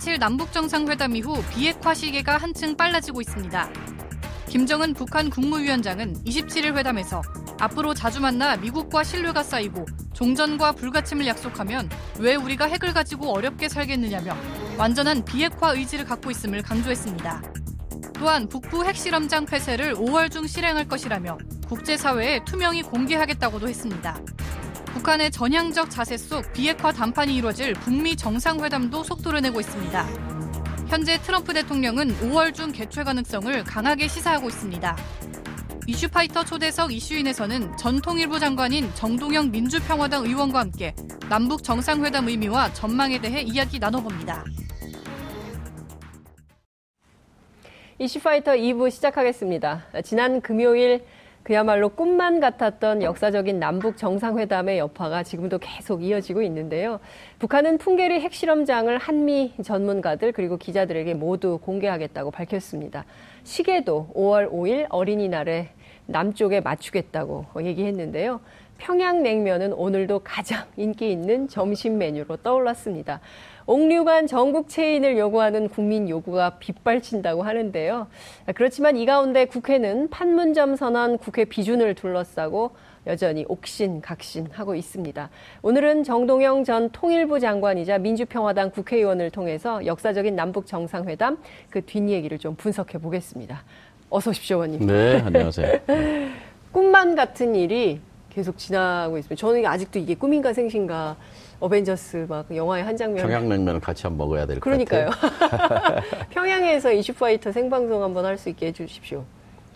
4.27 남북 정상회담 이후 비핵화 시계가 한층 빨라지고 있습니다. 김정은 북한 국무위원장은 27일 회담에서 앞으로 자주 만나 미국과 신뢰가 쌓이고 종전과 불가침을 약속하면 왜 우리가 핵을 가지고 어렵게 살겠느냐며 완전한 비핵화 의지를 갖고 있음을 강조했습니다. 또한 북부 핵실험장 폐쇄를 5월 중 실행할 것이라며 국제사회에 투명히 공개하겠다고도 했습니다. 북한의 전향적 자세 속 비핵화 담판이 이루어질 북미 정상회담도 속도를 내고 있습니다. 현재 트럼프 대통령은 5월 중 개최 가능성을 강하게 시사하고 있습니다. 이슈파이터 초대석 이슈인에서는 전 통일부 장관인 정동영 민주평화당 의원과 함께 남북 정상회담 의미와 전망에 대해 이야기 나눠봅니다. 이슈파이터 2부 시작하겠습니다. 지난 금요일 그야말로 꿈만 같았던 역사적인 남북 정상회담의 여파가 지금도 계속 이어지고 있는데요. 북한은 풍계리 핵실험장을 한미 전문가들 그리고 기자들에게 모두 공개하겠다고 밝혔습니다. 시계도 5월 5일 어린이날에 남쪽에 맞추겠다고 얘기했는데요. 평양냉면은 오늘도 가장 인기 있는 점심 메뉴로 떠올랐습니다. 옥류관 전국 체인을 요구하는 국민 요구가 빗발친다고 하는데요. 그렇지만 이 가운데 국회는 판문점 선언 국회 비준을 둘러싸고 여전히 옥신각신하고 있습니다. 오늘은 정동영 전 통일부 장관이자 민주평화당 국회의원을 통해서 역사적인 남북 정상회담 그 뒷얘기를 좀 분석해 보겠습니다. 어서 오십시오, 원님. 네, 안녕하세요. 꿈만 같은 일이 계속 지나고 있습니다. 저는 아직도 이게 꿈인가 생신가 어벤져스 막 영화의 한 장면. 평양냉면을 같이 한번 먹어야 될 것 같아요. 그러니까요. 평양에서 이슈파이터 생방송 한번 할 수 있게 해주십시오.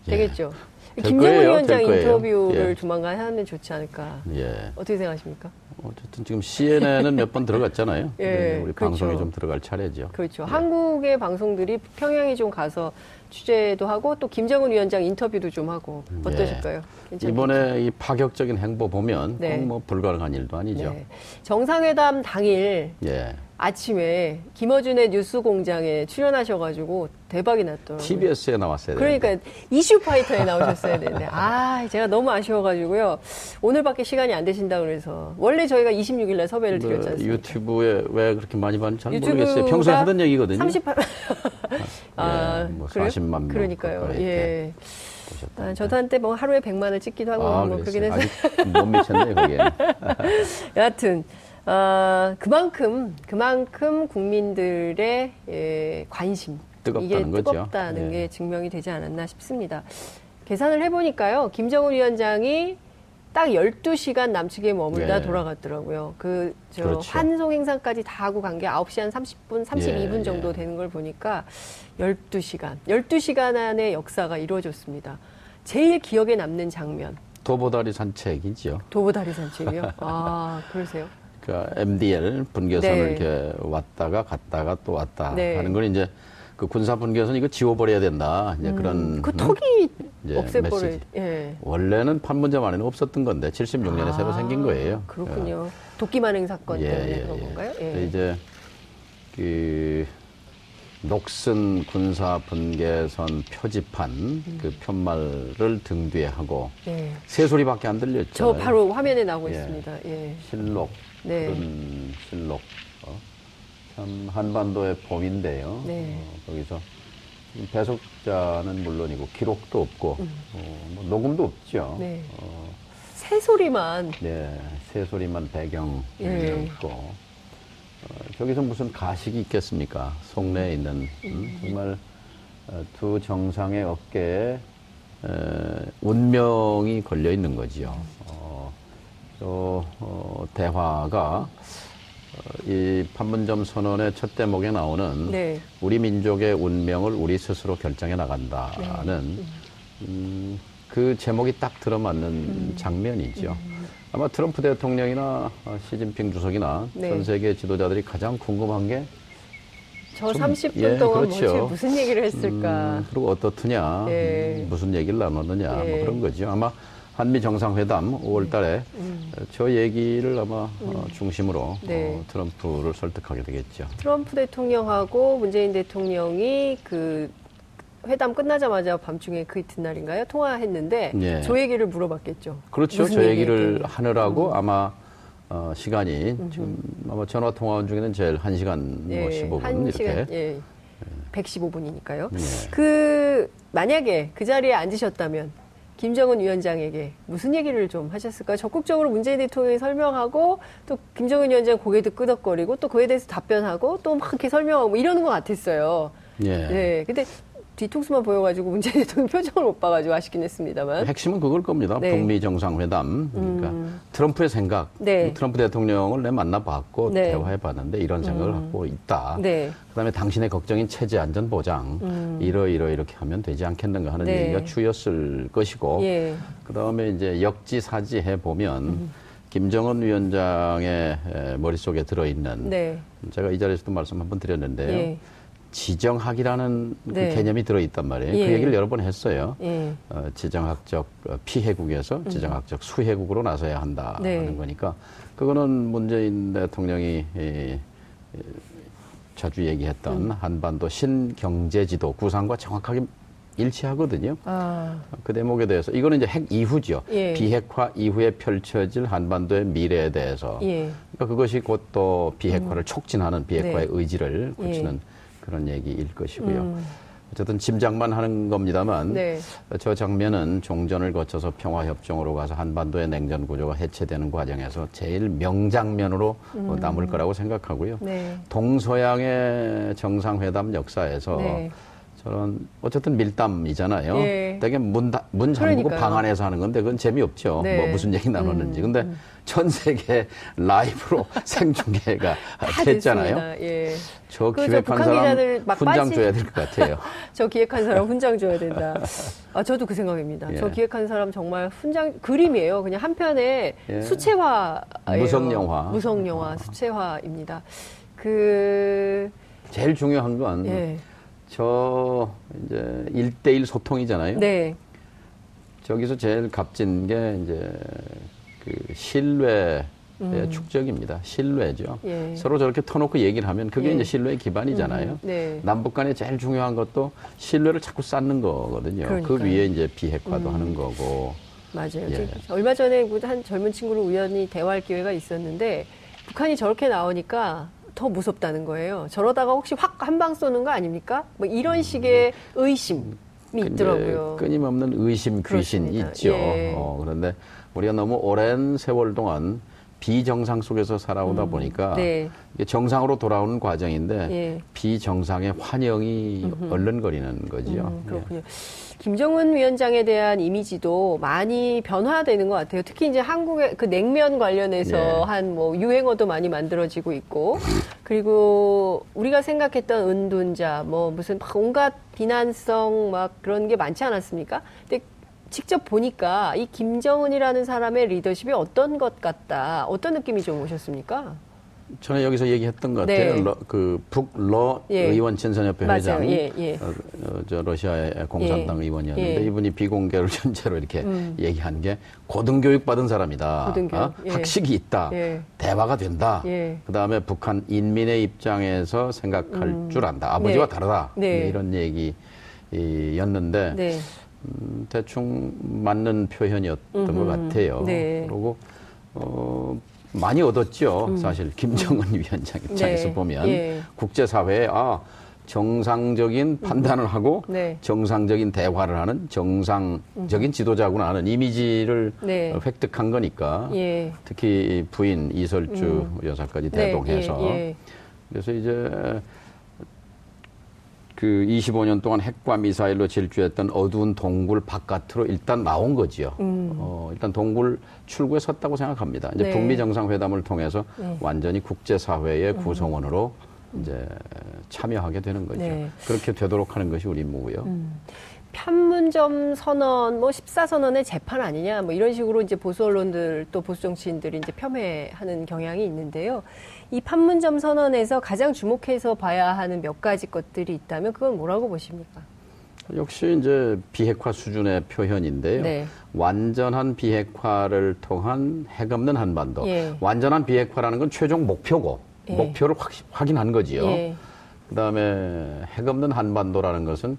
예. 되겠죠. 예. 김정은 위원장 인터뷰를 예. 조만간 하면 좋지 않을까. 예. 어떻게 생각하십니까? 어쨌든 지금 CNN은 몇 번 들어갔잖아요. 예, 우리 그렇죠. 방송에 좀 들어갈 차례죠. 그렇죠. 예. 한국의 방송들이 평양에 좀 가서 취재도 하고 또 김정은 위원장 인터뷰도 좀 하고 네. 어떠실까요? 네. 이번에 이 파격적인 행보 보면 네. 꼭뭐 불가능한 일도 아니죠. 네. 정상회담 당일 예. 아침에 김어준의 뉴스 공장에 출연하셔가지고 대박이 났더라고요. TBS에 나왔어요. 그러니까 이슈 파이터에 나오셨어야 되는데 아 제가 너무 아쉬워가지고요. 오늘밖에 시간이 안 되신다 그래서 원래 저희가 26일날 섭외를 뭐 드렸지 않습니까? 유튜브에 왜 그렇게 많이 봤는지 잘 모르겠어요. 평소에 하던 얘기거든요. 38. 아, 예, 뭐 40만 명. 그러니까요. 예. 아, 저도 한때 뭐 하루에 100만을 찍기도 하고 아, 뭐 그러긴 해서. 못 미쳤네요, 거기에. 여하튼 어, 그만큼 그만큼 국민들의 예, 관심 이게 뜨겁다는 예. 게 증명이 되지 않았나 싶습니다. 계산을 해보니까요, 김정은 위원장이 딱 12시간 남측에 머물다 예. 돌아갔더라고요. 그, 저, 그렇죠. 환송 행사까지 다 하고 간 게 9시 한 30분, 32분 예, 정도 예. 되는 걸 보니까 12시간, 12시간 안에 역사가 이루어졌습니다. 제일 기억에 남는 장면. 도보다리 산책이죠. 도보다리 산책이요? 아, 그러세요? 그러니까 MDL 분계선을 네. 이렇게 왔다가 갔다가 또 왔다 네. 하는 건 이제 그 군사 분계선 이거 지워버려야 된다. 이제 음, 그런 그 턱이 없애버려. 예. 원래는 판문점 안에는 없었던 건데 76년에 아, 새로 생긴 거예요. 그렇군요. 도끼만행 사건 예, 때문에 예, 그런 예. 건가요? 예. 이제 그 녹슨 군사 분계선 표지판 음. 그 편말을 등 뒤에 하고 네. 새소리밖에 안 들렸죠. 저 바로 화면에 나오고 예. 있습니다. 예. 실록 네. 그런 실록. 어? 참 한반도의 봄인데요. 네. 어, 거기서 배속자는 물론이고 기록도 없고 음. 어, 뭐 녹음도 없죠. 네. 어, 새소리만. 네, 새소리만 배경이었고 예. 어, 저기서 무슨 가식이 있겠습니까? 속내에 있는 음, 음. 정말 어, 두 정상의 어깨에 에, 운명이 걸려 있는 거지요. 어, 또 어, 대화가 어, 이 판문점 선언의 첫 대목에 나오는 네. 우리 민족의 운명을 우리 스스로 결정해 나간다는 네. 음, 그 제목이 딱 들어맞는 음. 장면이죠. 음. 아마 트럼프 대통령이나 시진핑 주석이나 네. 전 세계 지도자들이 가장 궁금한 게저 30분 예, 동안 그렇죠. 무슨 얘기를 했을까? 음, 그리고 어떻느냐, 예. 음, 무슨 얘기를 나눴느냐, 예. 뭐 그런 거죠. 아마 한미 정상회담 5월 달에 음. 저 얘기를 아마 음. 어, 중심으로 네. 어, 트럼프를 설득하게 되겠죠. 트럼프 대통령하고 문재인 대통령이 그 회담 끝나자마자 밤중에 그 이튿날인가요? 통화했는데 네. 저 얘기를 물어봤겠죠. 그렇죠. 저 얘기를 하느라고 음. 아마 어, 시간이 지금 아마 전화 통화 중에는 제일 1시간 뭐 15분 한 이렇게 예. 115분이니까요. 예. 그 만약에 그 자리에 앉으셨다면 김정은 위원장에게 무슨 얘기를 좀 하셨을까요? 적극적으로 문재인 대통령이 설명하고 또 김정은 위원장 고개도 끄덕거리고 또 그에 대해서 답변하고 또 막 이렇게 설명하고 뭐 이러는 것 같았어요. 예. 네. 근데 뒤통수만 보여가지고 문재인 대통령 표정을 못 봐가지고 아쉽긴 했습니다만. 핵심은 그걸 겁니다. 네. 북미 정상회담. 그러니까 트럼프의 생각. 네. 트럼프 대통령을 내 만나봤고 네. 대화해봤는데 이런 생각을 갖고 있다. 네. 그다음에 당신의 걱정인 체제 안전 보장 이러 이러 이렇게 하면 되지 않겠는가 하는 음. 네. 얘기가 주였을 것이고 예. 그다음에 이제 역지사지 해 보면 김정은 위원장의 에, 머릿속에 들어 있는 네. 제가 이 자리에서도 말씀 한번 드렸는데요. 예. 지정학이라는 네. 그 개념이 들어 있단 말이에요. 예. 그 얘기를 여러 번 했어요. 예. 어, 지정학적 어, 피해국에서 지정학적 수해국으로 나서야 한다 네. 거니까 그거는 문재인 대통령이 이, 이, 자주 얘기했던 음. 한반도 신경제지도 구상과 정확하게 일치하거든요. 아. 그 대목에 대해서 이거는 이제 핵 이후죠. 예. 비핵화 이후에 펼쳐질 한반도의 미래에 대해서 예. 그러니까 그것이 곧 또 비핵화를 촉진하는 비핵화의 네. 의지를 예. 고치는 그런 얘기일 것이고요. 음. 어쨌든 짐작만 하는 겁니다만 네. 저 장면은 종전을 거쳐서 평화협정으로 가서 한반도의 냉전 구조가 해체되는 과정에서 제일 명장면으로 어, 남을 거라고 생각하고요. 음. 네. 동서양의 정상회담 역사에서 네. 저는 어쨌든 밀담이잖아요. 예. 되게 문, 다- 문 잠그고 그러니까요. 방 안에서 하는 건데 그건 재미없죠. 네. 뭐 무슨 얘기 나눴는지. 근데 전 세계 라이브로 생중계가 다 됐잖아요. 예. 저 기획한 사람 훈장 빠지- 줘야 될 것 같아요. 저 기획한 사람 훈장 줘야 된다. 아, 저도 그 생각입니다. 예. 저 기획한 사람 정말 훈장, 그림이에요. 그냥 한 편의 예. 수채화. 무성 영화. 무성 영화, 수채화입니다. 그, 제일 중요한 건 예. 저 이제 일대일 소통이잖아요. 네. 저기서 제일 값진 게 이제 그 신뢰 의 축적입니다. 신뢰죠. 음. 예. 서로 저렇게 터놓고 얘기를 하면 그게 예. 이제 신뢰의 기반이잖아요. 음, 네. 남북 간에 제일 중요한 것도 신뢰를 자꾸 쌓는 거거든요. 그 그러니까요. 음. 위에 이제 비핵화도 하는 거고. 맞아요. 예. 저- 얼마 전에 그한 젊은 친구를 우연히 대화할 기회가 있었는데 북한이 저렇게 나오니까 더 무섭다는 거예요. 저러다가 혹시 확 한 방 쏘는 거 아닙니까? 뭐 이런 식의 의심이 있더라고요. 끊임없는 의심, 귀신 그렇습니다. 있죠. 예. 어, 그런데 우리가 너무 오랜 세월 동안 비정상 속에서 살아오다 보니까 네. 이게 정상으로 돌아오는 과정인데 예. 비정상의 환영이 얼른거리는 거죠. 음, 그렇군요. 김정은 위원장에 대한 이미지도 많이 변화되는 것 같아요. 특히 이제 한국의 그 냉면 관련해서 네. 한뭐 유행어도 많이 만들어지고 있고, 그리고 우리가 생각했던 은둔자, 뭐 무슨 막 온갖 비난성 막 그런 게 많지 않았습니까? 근데 직접 보니까 이 김정은이라는 사람의 리더십이 어떤 것 같다, 어떤 느낌이 좀 오셨습니까? 전에 여기서 얘기했던 것 네. 같아요. 러- 그 북러 예. 의원 친선협회. 회장, 예, 예. 어, 어, 저 러시아의 공산당 예. 의원이었는데 예. 이분이 비공개를 전제로 이렇게 얘기한 게 고등교육 받은 사람이다. 고등교육, 어? 예. 학식이 있다. 예. 대화가 된다. 예. 그다음에 북한 인민의 입장에서 생각할 줄 안다. 아버지와 네. 다르다. 네. 이런 얘기였는데 네. 음, 대충 맞는 표현이었던 것 같아요. 네. 그리고 어, 많이 얻었죠. 사실 김정은 위원장 입장에서 음. 네. 보면 예. 국제사회에 아 정상적인 판단을 하고 네. 정상적인 대화를 하는 정상적인 지도자구나 하는 이미지를 네. 어, 획득한 거니까 예. 특히 이 부인 이설주 여사까지 네, 대동해서 예, 예. 그래서 이제 그 25년 동안 핵과 미사일로 질주했던 어두운 동굴 바깥으로 일단 나온 거지요. 어, 일단 동굴 출구에 섰다고 생각합니다. 이제 음. 네. 북미 정상회담을 통해서 네. 완전히 국제사회의 구성원으로 이제 참여하게 되는 거죠. 네. 그렇게 되도록 하는 것이 우리 임무고요. 판문점 선언, 뭐 14선언의 재판 아니냐, 뭐 이런 식으로 이제 보수 언론들 또 보수 정치인들이 이제 폄훼하는 경향이 있는데요. 이 판문점 선언에서 가장 주목해서 봐야 하는 몇 가지 것들이 있다면 그건 뭐라고 보십니까? 역시 이제 비핵화 수준의 표현인데요. 네. 완전한 비핵화를 통한 핵 없는 한반도. 예. 완전한 비핵화라는 건 최종 목표고 예. 목표를 확, 확인한 거지요. 예. 그다음에 핵 없는 한반도라는 것은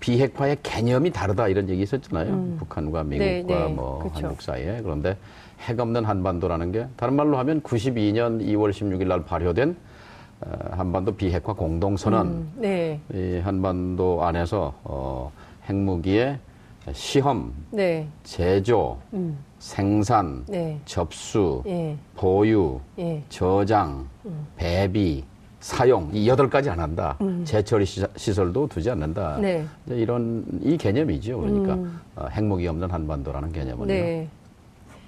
비핵화의 개념이 다르다 이런 얘기 있었잖아요. 북한과 미국과 네, 네. 뭐 그렇죠. 한국 사이에 그런데 핵 없는 한반도라는 게 다른 말로 하면 92년 2월 16일 날 발효된 어, 한반도 비핵화 공동선언 음, 네. 이 한반도 안에서 어, 핵무기의 시험, 네. 제조, 음. 생산, 네. 접수, 예. 보유, 예. 저장, 배비, 사용 이 여덟 가지 안 한다. 재처리 시사- 시설도 두지 않는다. 음. 네. 이런 이 개념이죠. 그러니까 어, 핵무기 없는 한반도라는 개념은요. 네.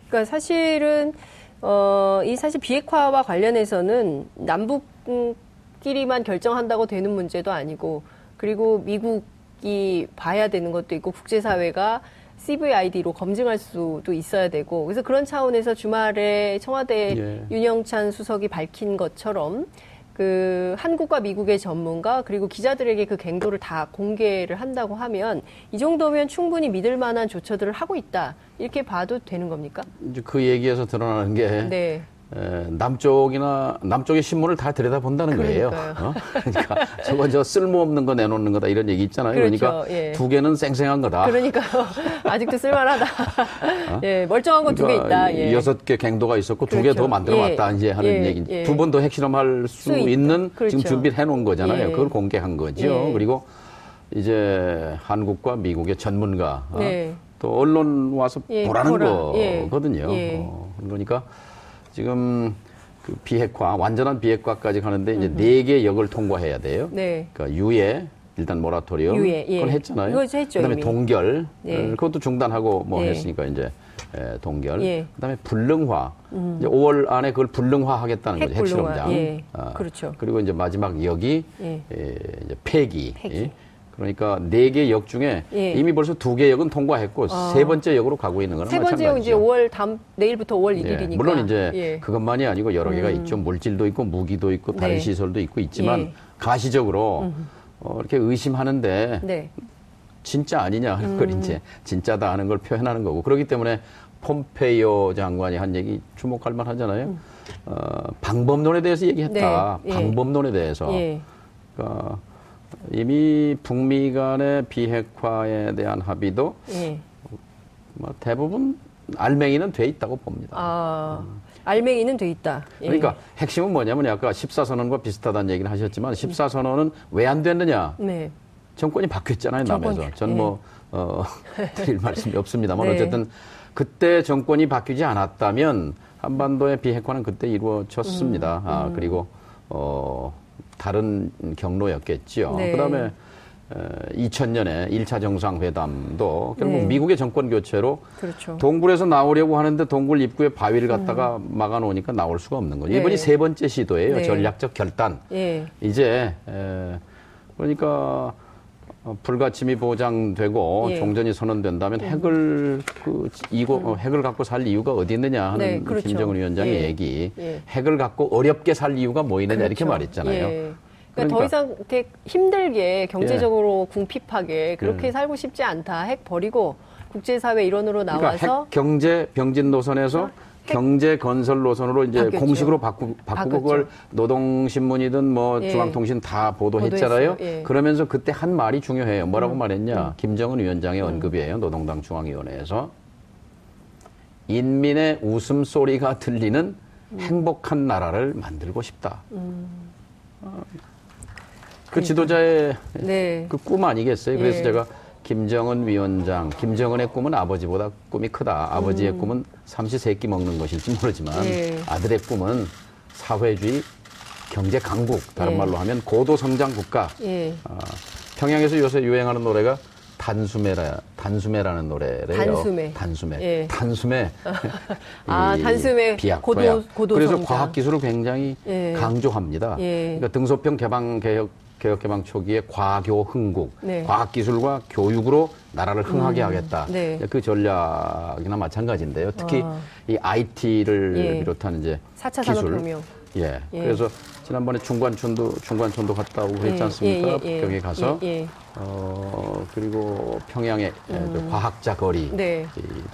그러니까 사실은 어, 이 사실 비핵화와 관련해서는 남북끼리만 결정한다고 되는 문제도 아니고 그리고 미국이 봐야 되는 것도 있고 국제사회가 CVID로 검증할 수도 있어야 되고 그래서 그런 차원에서 주말에 청와대 예. 윤영찬 수석이 밝힌 것처럼 그 한국과 미국의 전문가 그리고 기자들에게 그 갱도를 다 공개를 한다고 하면 이 정도면 충분히 믿을 만한 조처들을 하고 있다 이렇게 봐도 되는 겁니까? 이제 그 얘기에서 드러나는 게 네. 에, 남쪽이나 남쪽의 신문을 다 들여다 본다는 거예요. 그러니까요. 어? 그러니까 저거 저 쓸모없는 거 내놓는 거다 이런 얘기 있잖아요. 그렇죠. 러니까 예. 두 개는 쌩쌩한 거다. 그러니까요. 아직도 쓸만하다. 예, 멀쩡한 거두개 그러니까 있다. 예. 이 여섯 개 갱도가 있었고 두개 그렇죠. 더 만들어 왔다 예. 이제 하는 예. 얘기. 예. 두번 더 핵실험할 수. 있는 그렇죠. 지금 준비를 해놓은 거잖아요. 예. 그걸 공개한 거죠. 예. 그리고 이제 한국과 미국의 전문가 어? 네. 또 언론 와서 예, 보라는 보라. 예. 거거든요. 예. 어, 그러니까 지금 그 비핵화 완전한 비핵화까지 가는데 이제 네 개 역을 통과해야 돼요. 네. 그러니까 유예 일단 모라토리엄 유예, 예. 그건 했잖아요. 했죠, 그다음에 이미. 동결 예. 어, 그것도 중단하고 뭐 예. 했으니까 이제 에, 동결. 예. 음. 그다음에 불능화. 이제 5월 안에 그걸 불능화하겠다는 핵 거죠. 핵실험장. 예. 아, 그렇죠. 그리고 이제 마지막 역이 예. 에, 이제 폐기. 폐기. 예. 그러니까 네 개 역 중에 예. 이미 벌써 두 개 역은 통과했고 세 번째 역으로 가고 있는 거는 세 번째 역 이제 마찬가지죠. 5월 다음 내일부터 5월 예, 1일이니까. 물론 이제 예. 그것만이 아니고 여러 개가 있죠. 물질도 있고 무기도 있고 다른 네. 시설도 있고 있지만 예. 가시적으로 어, 이렇게 의심하는데 네. 진짜 아니냐 하는 음. 걸 이제 진짜다 하는 걸 표현하는 거고 그렇기 때문에 폼페이오 장관이 한 얘기 주목할 만하잖아요. 어, 방법론에 대해서 얘기했다. 음. 네, 예. 방법론에 대해서. 예. 그러니까 이미 북미 간의 비핵화에 대한 합의도 예. 뭐 대부분 알맹이는 돼 있다고 봅니다. 아, 알맹이는 돼 있다. 예. 그러니까 핵심은 뭐냐면 아까 14선언과 비슷하다는 얘기는 하셨지만 14선언은 왜 안 됐느냐? 네. 정권이 바뀌었잖아요, 남에서. 정권, 전 예. 뭐, 어, 드릴 말씀이 없습니다만 네. 어쨌든 그때 정권이 바뀌지 않았다면 한반도의 비핵화는 그때 이루어졌습니다. 음, 아, 그리고, 어, 다른 경로였겠지요. 네. 그 다음에 2000년에 1차 정상회담도 결국 네. 미국의 정권 교체로 그렇죠. 동굴에서 나오려고 하는데 동굴 입구에 바위를 갖다가 막아 놓으니까 나올 수가 없는 거죠. 네. 이번이 세 번째 시도예요. 네. 전략적 결단. 예. 이제 에, 그러니까 어, 불가침이 보장되고 예. 종전이 선언된다면 핵을 그 이거 어, 핵을 갖고 살 이유가 어디 있느냐 하는 네, 그렇죠. 김정은 위원장의 예. 얘기. 예. 핵을 갖고 어렵게 살 이유가 뭐 있느냐 이렇게 그렇죠. 말했잖아요. 예. 그러니까, 더 이상 이렇게 힘들게 경제적으로 궁핍하게 그렇게 예. 살고 싶지 않다. 핵 버리고 국제사회 일원으로 그러니까 나와서 핵 경제 병진 노선에서 경제 건설 노선으로 이제 바뀌었죠. 공식으로 바꾸, 바꾸고 바꿨죠. 그걸 노동신문이든 뭐 예. 중앙통신 다 보도했잖아요. 예. 음. 그러면서 그때 한 말이 중요해요. 뭐라고 말했냐? 김정은 위원장의 언급이에요. 노동당 중앙위원회에서. 인민의 웃음소리가 들리는 음. 행복한 나라를 만들고 싶다. 음. 어, 그 지도자의 네. 그꿈 아니겠어요? 그래서 예. 제가 김정은 위원장, 김정은의 꿈은 아버지보다 꿈이 크다. 아버지의 꿈은 삼시세끼 먹는 것일지 모르지만 음. 예. 아들의 꿈은 사회주의 경제 강국, 다른 예. 말로 하면 고도 성장 국가. 예. 아, 평양에서 요새 유행하는 노래가 단수매라, 단수매라는 노래래요. 단수매. 단수매. 예. 단수매. 아, 이 단수매 비약, 고도-. 고도 그래서. 과학 기술을 굉장히 예. 강조합니다. 예. 그러니까 등소평 개방 개혁 개혁 개방 초기에 과교 흥국, 네. 과학 기술과 교육으로 나라를 흥하게 하겠다. 네. 그 전략이나 마찬가지인데요. 특히 아. 이 IT를 예. 비롯한 이제 4차 기술. 산업혁명. 예. 예. 그래서 지난번에 중관촌도 중관촌도 갔다 오고 그랬지 않습니까? 예, 예, 예. 거기 가서 예, 예. 어 그리고 평양에 저 과학자 거리도 음. 네.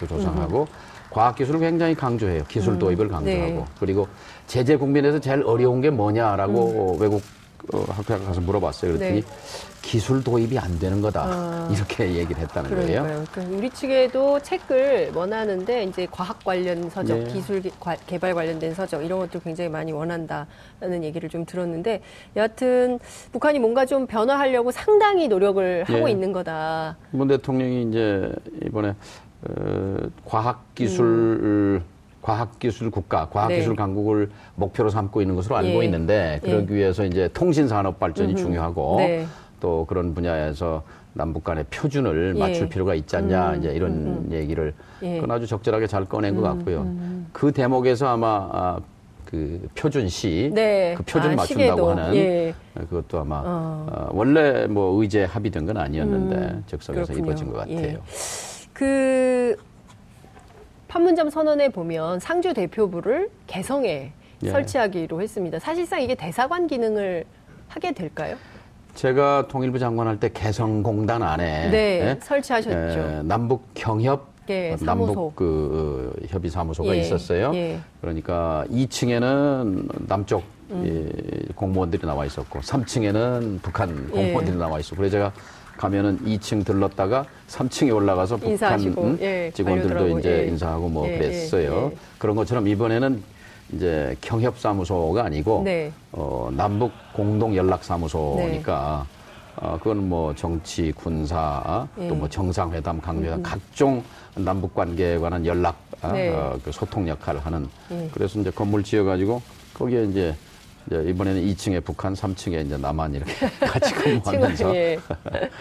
조성하고 과학 기술을 굉장히 강조해요. 기술 도입을 강조하고 네. 그리고 제재 국민에서 제일 어려운 게 뭐냐라고 음. 외국 어, 학교에 가서 물어봤어요. 그랬더니 네. 기술 도입이 안 되는 거다 아. 이렇게 얘기를 했다는 거예요. 그러니까요. 그러니까 우리 측에도 책을 원하는데 이제 과학 관련 서적, 네. 기술 기- 과- 개발 관련된 서적 이런 것도 굉장히 많이 원한다라는 얘기를 좀 들었는데 여하튼 북한이 뭔가 좀 변화하려고 상당히 노력을 하고 예. 있는 거다. 문 대통령이 이제 이번에 어, 과학 기술 과학기술 국가, 과학기술 음. 네. 강국을 목표로 삼고 있는 것으로 알고 예. 있는데 그러기 위해서 이제 통신 산업 발전이 중요하고 네. 또 그런 분야에서 남북 간의 표준을 예. 맞출 필요가 있지 않냐 이제 이런 얘기를 예. 음, 그건 아주 적절하게 잘 꺼낸 것 같고요. 그 대목에서 아마 아, 그 표준 시, 네. 그 표준 아, 맞춘다고 시계도. 하는 예. 그것도 아마 어. 어, 원래 뭐 의제 합의된 건 아니었는데 음, 즉석에서 그렇군요. 이루어진 것 같아요. 예. 그 판문점 선언에 보면 상주 대표부를 개성에 예. 설치하기로 했습니다. 사실상 이게 대사관 기능을 하게 될까요? 제가 통일부 장관 할 때 개성공단 안에 네, 예? 설치하셨죠. 에, 남북 경협 예, 어, 사무소. 남북 그 어, 협의 사무소가 예, 있었어요. 예. 그러니까 2층에는 남쪽 음. 이 공무원들이 나와 있었고 3층에는 북한 예. 공무원들이 나와 있었고 그래서 제가 가면은 2층 들렀다가 3층에 올라가서 북한 인사하시고, 음, 예, 직원들도 관료들하고, 이제 예. 인사하고 뭐 예, 그랬어요. 예, 예. 그런 것처럼 이번에는 이제 경협사무소가 아니고 네. 어, 남북 공동 연락 사무소니까 어, 그건 뭐 정치, 군사, 예. 또뭐 정상회담, 강요회담 각종 남북 관계에 관한 연락, 아, 네. 어, 그 소통 역할을 하는. 예. 그래서 이제 건물 지어가지고 거기에 이제, 이제 이번에는 2층에 북한, 3층에 이제 남한 이렇게 같이 근무하면서 예.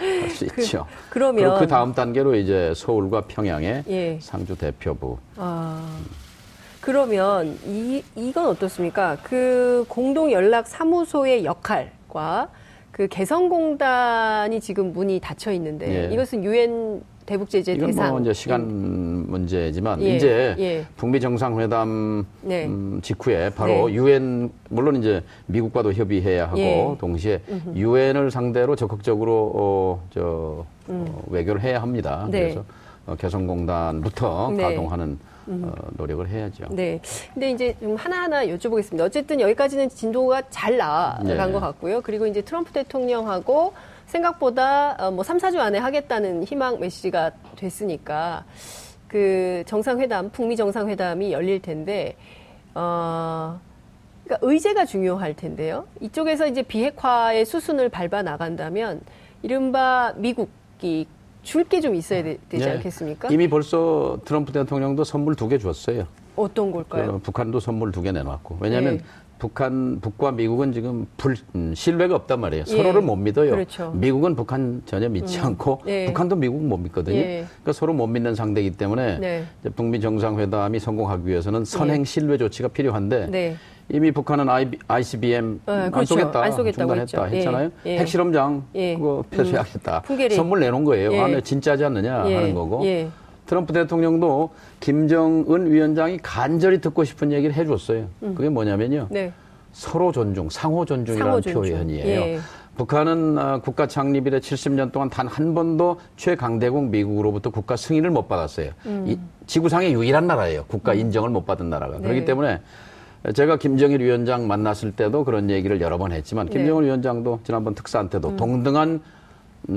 할수 있죠. 그러면- 그 다음 단계로 이제 서울과 평양에 예. 상주 대표부. 아, 그러면 이, 이건 어떻습니까? 그 공동 연락 사무소의 역할과 그 개성공단이 지금 문이 닫혀 있는데 예. 이것은 유엔 대북 제재 이건 대상. 뭐 이제 시간 문제지만 예, 이제 예. 북미 정상회담 네. 음, 직후에 바로 네. 유엔 물론 이제 미국과도 협의해야 하고 예. 동시에 유엔을 상대로 적극적으로 어, 저 어, 외교를 해야 합니다. 음. 네. 그래서 어, 개성공단부터 네. 가동하는 어, 노력을 해야죠. 네. 근데 이제 좀 하나하나 여쭤보겠습니다. 어쨌든 여기까지는 진도가 잘 나간 네. 것 같고요. 그리고 이제 트럼프 대통령하고 생각보다 어, 뭐 3, 4주 안에 하겠다는 희망 메시지가 됐으니까 그 정상회담, 북미 정상회담이 열릴 텐데, 어, 그러니까 의제가 중요할 텐데요. 이쪽에서 이제 비핵화의 수순을 밟아 나간다면 이른바 미국이 줄 게 좀 있어야 되, 지 네. 않겠습니까? 이미 벌써 트럼프 대통령도 선물 두 개 줬어요. 어떤 걸까요? 그 북한도 선물 두 개 내놨고 왜냐하면 네. 북한 북과 미국은 지금 불 음, 신뢰가 없단 말이에요. 예. 서로를 못 믿어요. 그렇죠. 미국은 북한 전혀 믿지 않고 예. 북한도 미국 못 믿거든요. 예. 그러니까 서로 못 믿는 상대이기 때문에 네. 북미 정상회담이 성공하기 위해서는 선행 신뢰 조치가 필요한데 네. 이미 북한은 ICBM 네, 안 그렇죠. 쏘겠다, 안 쏘겠다고 중단했다. 예. 했잖아요. 예. 핵실험장 예. 그거 폐쇄하겠다. 풍계리. 선물 내놓은 거예요. 예. 안에 진짜지 않느냐 예. 하는 거고. 예. 트럼프 대통령도 김정은 위원장이 간절히 듣고 싶은 얘기를 해줬어요. 그게 뭐냐면요. 네. 서로 존중, 상호 존중이라는 상호 존중. 표현이에요. 예. 북한은 아, 국가 창립 이래 70년 동안 단 한 번도 최강대국 미국으로부터 국가 승인을 못 받았어요. 이 지구상의 유일한 나라예요. 국가 인정을 못 받은 나라가. 네. 그렇기 때문에 제가 김정일 위원장 만났을 때도 그런 얘기를 여러 번 했지만 네. 김정일 위원장도 지난번 특사한 때도 동등한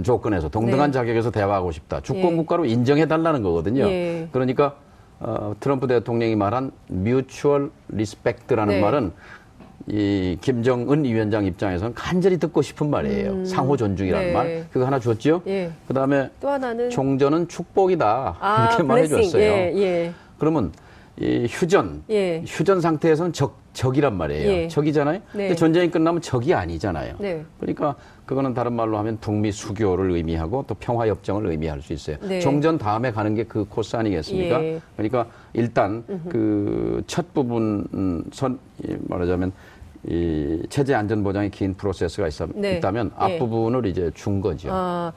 조건에서 동등한 네. 자격에서 대화하고 싶다. 주권 예. 국가로 인정해 달라는 거거든요. 예. 그러니까 어, 트럼프 대통령이 말한 mutual respect라는 네. 말은 이 김정은 위원장 입장에서는 간절히 듣고 싶은 말이에요. 상호 존중이라는 네. 말. 그거 하나 줬죠. 예. 그다음에 또 하나는 종전은 축복이다. 아, 이렇게 blessing. 말해 줬어요. 예, 예. 그러면 이 휴전, 예. 휴전 상태에서는 적, 적이란 말이에요. 예. 적이잖아요. 네. 근데 전쟁이 끝나면 적이 아니잖아요. 네. 그러니까 그거는 다른 말로 하면 북미 수교를 의미하고 또 평화 협정을 의미할 수 있어요. 네. 종전 다음에 가는 게 그 코스 아니겠습니까? 예. 그러니까 일단 그 첫 부분 음, 선 이, 말하자면 이 체제 안전 보장의 긴 프로세스가 있, 네. 있다면 예. 앞부분을 이제 준 거죠. 아,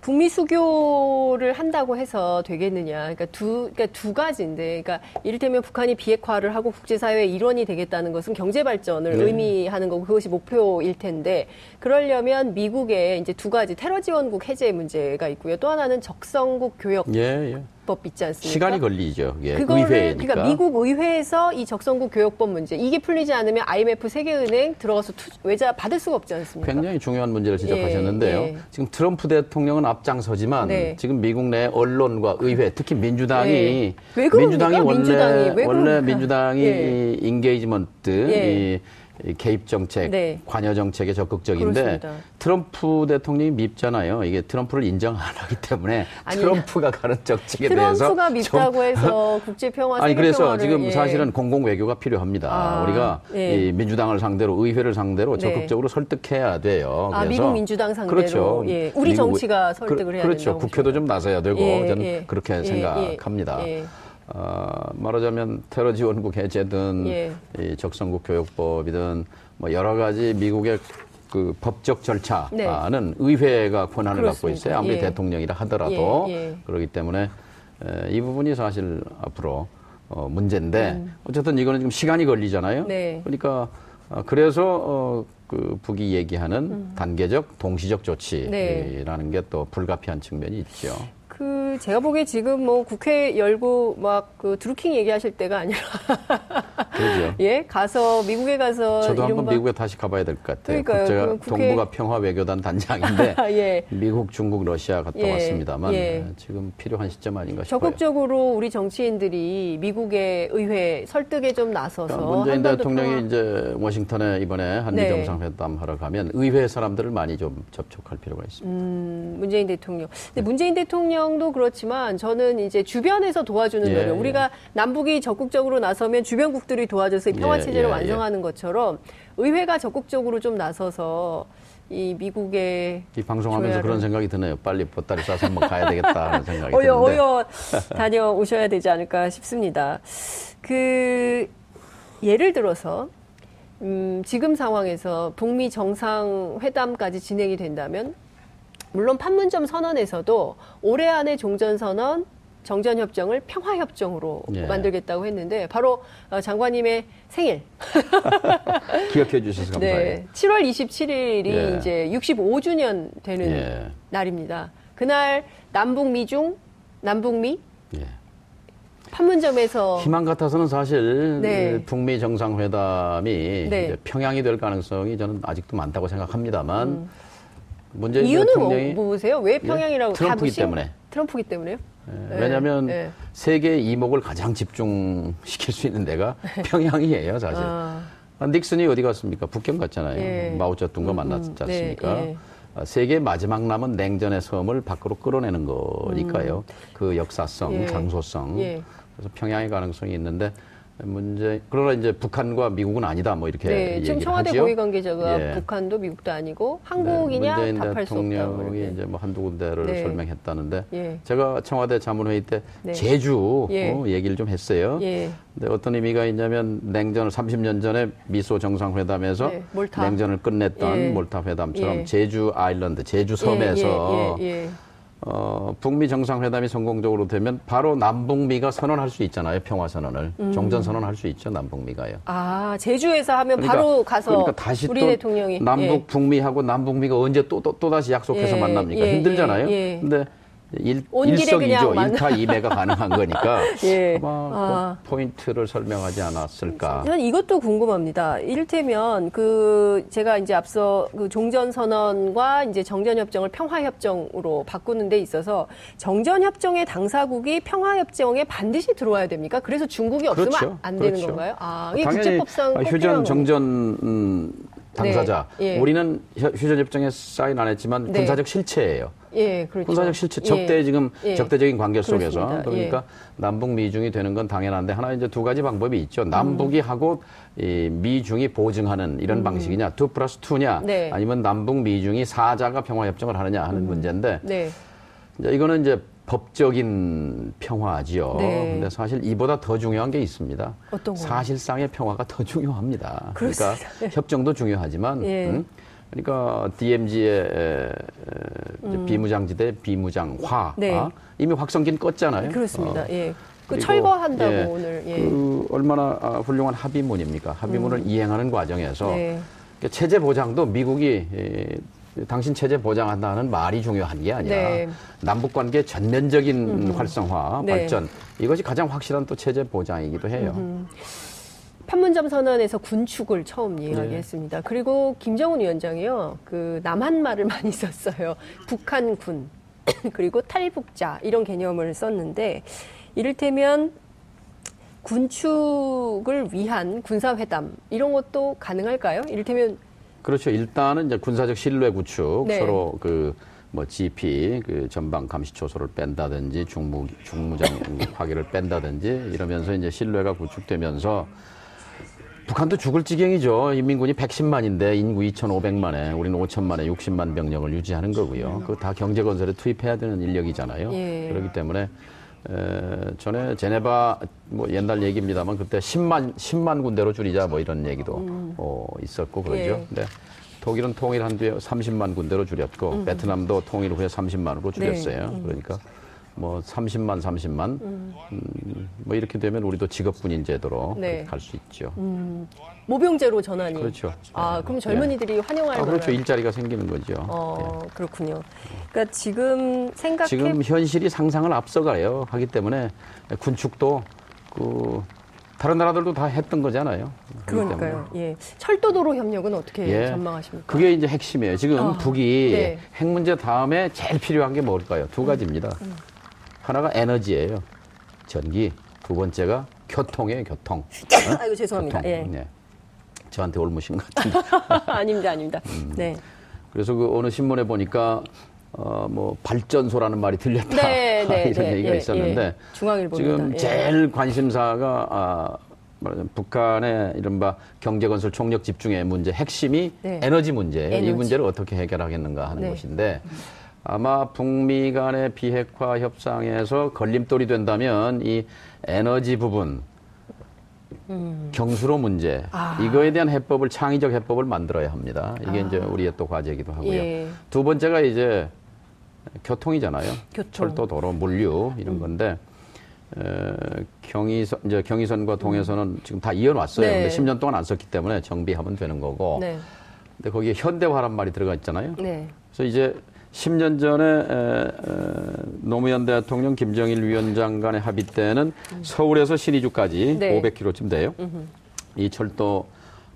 북미 수교를 한다고 해서 되겠느냐. 그러니까 두, 그러니까 두 가지인데, 그러니까 이를테면 북한이 비핵화를 하고 국제사회의 일원이 되겠다는 것은 경제 발전을 네. 의미하는 거고 그것이 목표일 텐데, 그러려면 미국의 이제 두 가지 테러 지원국 해제 문제가 있고요. 또 하나는 적성국 교역 예, 예. 입법 있지 않습니까? 시간이 걸리죠. 예, 그거를 의회니까. 그러니까 미국 의회에서 이 적성국 교역법 문제 이게 풀리지 않으면 IMF 세계은행 들어가서 투, 외자 받을 수가 없지 않습니까? 굉장히 중요한 문제를 지적하셨는데요. 예, 예. 지금 트럼프 대통령은 앞장서지만 네. 지금 미국 내 언론과 의회, 특히 민주당이 그럽니까? 민주당이 원래 민주당이 왜 원래? 민주당이 예. 이 engagement 예. 이, 이 개입 정책, 네. 관여 정책에 적극적인데 그렇습니다. 트럼프 대통령이 밉잖아요. 이게 트럼프를 인정 안 하기 때문에 아니, 트럼프가 가는 정책에 대해서 트럼프가 좀 밉다고 해서 국제 평화 아니 그래서 평화를, 지금 예. 사실은 공공 외교가 필요합니다. 아, 우리가 예. 이 민주당을 상대로 의회를 상대로 네. 적극적으로 설득해야 돼요. 아, 미국 민주당 상대로? 그렇죠. 예. 우리 정치가 설득을 해야 그렇죠. 국회도 좀 나서야 되고 예, 저는 예. 그렇게 예, 생각합니다. 어, 말하자면 테러 지원국 해제든 예. 이 적성국 교육법이든 뭐 여러 가지 미국의 그 법적 절차는 의회가 권한을 갖고 네. 그렇습니다. 있어요. 아무리 예. 대통령이라 하더라도 예, 예. 그렇기 때문에 에, 이 부분이 사실 앞으로 어, 문제인데 어쨌든 이거는 지금 시간이 걸리잖아요. 음. 네. 그러니까 어, 그래서 어, 그 북이 얘기하는 단계적 동시적 조치라는 네. 게또 불가피한 측면이 있죠. 그 제가 보기에 지금 뭐 국회 열고 막 그 드루킹 얘기하실 때가 아니라 그렇죠. 예 가서 미국에 가서 저도 한번 이른바- 미국에 다시 가봐야 될 것 같아요. 그러니까요. 제가 그 국회- 동북아 평화 외교단 단장인데 예. 미국, 중국, 러시아 갔다 예, 왔습니다만 예. 지금 필요한 시점 아닌가 싶어요. 적극적으로 우리 정치인들이 미국의 의회 설득에 좀 나서서 그러니까 문재인 대통령이 평화- 이제 워싱턴에 이번에 한미 네. 정상회담 하러 가면 의회 사람들을 많이 좀 접촉할 필요가 있습니다. 음, 문재인 대통령. 근데 문재인 대통령도 그렇지만 저는 이제 주변에서 도와주는 예, 노력. 예. 우리가 남북이 적극적으로 나서면 주변국들이 도와줘서 이 평화 예, 체제를 예, 완성하는 것처럼 의회가 적극적으로 좀 나서서 이 미국의 이 방송하면서 조야를- 그런 생각이 드네요. 빨리 보따리 싸서 한번 가야 되겠다 하는 생각이 어여 드는데 어여 다녀오셔야 되지 않을까 싶습니다. 그 예를 들어서 음, 지금 상황에서 북미 정상 회담까지 진행이 된다면 물론 판문점 선언에서도 올해 안에 종전 선언 정전 협정을 평화 협정으로 예. 만들겠다고 했는데 바로 어, 장관님의 생일 기억해 주셔서 감사해요. 네, 7월 27일이 예. 이제 65주년 되는 예. 날입니다. 그날 남북 미중 남북미 예. 판문점에서 희망 같아서는 사실 네. 이 북미 정상회담이 네. 평양이 될 가능성이 저는 아직도 많다고 생각합니다만 문재인 음. 이유는 뭐, 대통령이 뭐세요? 왜 평양이라고 다 트럼프기 때문에. 트럼프기 때문에요? 예, 네, 왜냐하면 네. 세계의 이목을 가장 집중시킬 수 있는 데가 평양이에요, 사실. 아, 아, 닉슨이 어디 갔습니까? 북경 갔잖아요. 예. 마오쩌둥과 만났지 네, 않습니까? 예. 아, 세계의 마지막 남은 냉전의 섬을 밖으로 끌어내는 거니까요. 그 역사성, 음. 예. 장소성. 예. 그래서 평양의 가능성이 있는데 문제 그러나 이제 북한과 미국은 아니다 뭐 이렇게 네, 지금 청와대 하죠. 고위 관계자가 예. 북한도 미국도 아니고 네, 한국이냐 문재인 답할. 뭐 대통령이 이렇게. 이제 뭐 한두 군데를 네. 설명했다는데 예. 제가 청와대 자문회의 때 네. 제주 예. 어, 얘기를 좀 했어요. 예. 근데 어떤 의미가 있냐면 냉전을 30년 전에 미소 정상회담에서 네. 냉전을 끝냈던 예. 몰타 회담처럼 예. 제주 아일랜드, 제주 섬에서 예. 어, 북미 정상회담이 성공적으로 되면 바로 남북미가 선언할 수 있잖아요. 평화 선언을 음. 종전 선언할 수 있죠. 남북미가요. 아 제주에서 하면 그러니까, 바로 가서 그러니까 다시 우리 또 대통령이 남북 예. 북미하고 남북미가 언제 또또 다시 약속해서 예, 만납니까? 예, 힘들잖아요. 예, 예. 근데 일, 온 길에 일석이조, 일타 이매가 가능한 거니까 예. 아마 아. 그 포인트를 설명하지 않았을까. 저는 이것도 궁금합니다. 이를테면 그 제가 이제 앞서 그 종전 선언과 이제 정전 협정을 평화 협정으로 바꾸는 데 있어서 정전 협정의 당사국이 평화 협정에 반드시 들어와야 됩니까? 그래서 중국이 없으면 그렇죠. 안 되는 그렇죠. 건가요? 아, 이게 당연히 국제법상 꼭 휴전. 정전 음, 당사자. 네, 예. 우리는 휴- 휴전 협정에 사인 안 했지만 네. 군사적 실체예요. 예, 그렇죠. 군사적 실체, 예. 적대 지금 예. 적대적인 관계 속에서 그렇습니다. 그러니까 예. 남북 미중이 되는 건 당연한데 하나 이제 두 가지 방법이 있죠. 남북이 하고 이 미중이 보증하는 이런 방식이냐, two plus two냐, 음. 네. 아니면 남북 미중이 사자가 평화 협정을 하느냐 하는 문제인데 네. 이제 이거는 이제 법적인 평화지요. 네. 근데 사실 이보다 더 중요한 게 있습니다. 어떤 거요? 사실상의 평화가 더 중요합니다. 그러니까 그렇습니다. 협정도 중요하지만 예. 음? 그러니까 DMZ의 비무장지대 비무장화 네. 아? 이미 확성기는 껐잖아요. 그렇습니다. 어. 예. 그 철거한다고 예, 오늘 예. 그 얼마나 아, 훌륭한 합의문입니까? 합의문을 이행하는 과정에서 네. 그 체제 보장도 미국이 에, 당신 체제 보장한다는 말이 중요한 게 아니라 네. 남북 관계 전면적인 활성화 네. 발전 이것이 가장 확실한 또 체제 보장이기도 해요. 판문점 선언에서 군축을 처음 이야기했습니다. 네. 그리고 김정은 위원장이요, 그 남한 말을 많이 썼어요. 북한군 그리고 탈북자 이런 개념을 썼는데 이를테면 군축을 위한 군사회담 이런 것도 가능할까요? 이를테면 그렇죠. 일단은 이제 군사적 신뢰 구축 네. 서로 그 뭐 GP 그 전방 감시 초소를 뺀다든지 중무 중무장 파괴를 뺀다든지 이러면서 이제 신뢰가 구축되면서 북한도 죽을 지경이죠. 인민군이 110만인데 인구 2,500만에 우리는 5천만에 60만 병력을 유지하는 거고요. 그거 다 경제 건설에 투입해야 되는 인력이잖아요. 예. 그렇기 때문에 에, 전에 제네바 뭐 옛날 얘기입니다만 그때 10만 10만 군대로 줄이자 뭐 이런 얘기도 어, 있었고 그러죠. 예. 근데 독일은 통일한 뒤에 30만 군대로 줄였고 베트남도 통일 후에 30만으로 줄였어요. 그러니까 뭐 30만 30만 음, 뭐 이렇게 되면 우리도 직업군인 제도로 네. 갈수 있죠. 모병제로 전환이. 그렇죠. 아 네. 그럼 젊은이들이 환영할 아, 그렇죠. 일자리가 생기는 거죠. 어 그렇군요. 그러니까 지금 생각해 지금 현실이 상상을 앞서가요. 하기 때문에 군축도 그 다른 나라들도 다 했던 거잖아요. 그러니까요. 예. 철도도로 협력은 어떻게 예. 전망하십니까? 그게 이제 핵심이에요. 지금 아, 북이 네. 핵 문제 다음에 제일 필요한 게 뭘까요? 두 가지입니다. 음. 하나가 에너지예요. 전기. 두 번째가 교통이에요. 교통. 아이고 죄송합니다. 교통. 예. 네. 저한테 옮으신 것 같은데. 아닙니다, 아닙니다. 음. 네. 그래서 그 어느 신문에 보니까 어 뭐 발전소라는 말이 들렸다. 네, 네, 이런 네, 얘기가 예, 있었는데 예. 지금 예. 제일 관심사가 아 말하자면 북한의 이른바 경제건설 총력 집중의 문제 핵심이 네. 에너지 문제예요. 이 에너지. 문제를 어떻게 해결하겠는가 하는 네. 것인데 아마 북미 간의 비핵화 협상에서 걸림돌이 된다면 이 에너지 부분 경수로 문제 음. 아. 이거에 대한 해법을 창의적 해법을 만들어야 합니다. 이게 이제 우리의 또 과제이기도 하고요. 예. 두 번째가 이제 교통이잖아요. 교통. 철도, 도로, 물류 이런 건데 에, 경의선 이제 경의선과 동해선은 지금 다 이어놨어요. 네. 근데 10년 동안 안 썼기 때문에 정비하면 되는 거고. 네. 근데 거기에 현대화란 말이 들어가 있잖아요. 네. 그래서 이제 10년 전에 노무현 대통령, 김정일 위원장 간의 합의 때는 서울에서 신의주까지 네. 500km쯤 돼요. 이 철도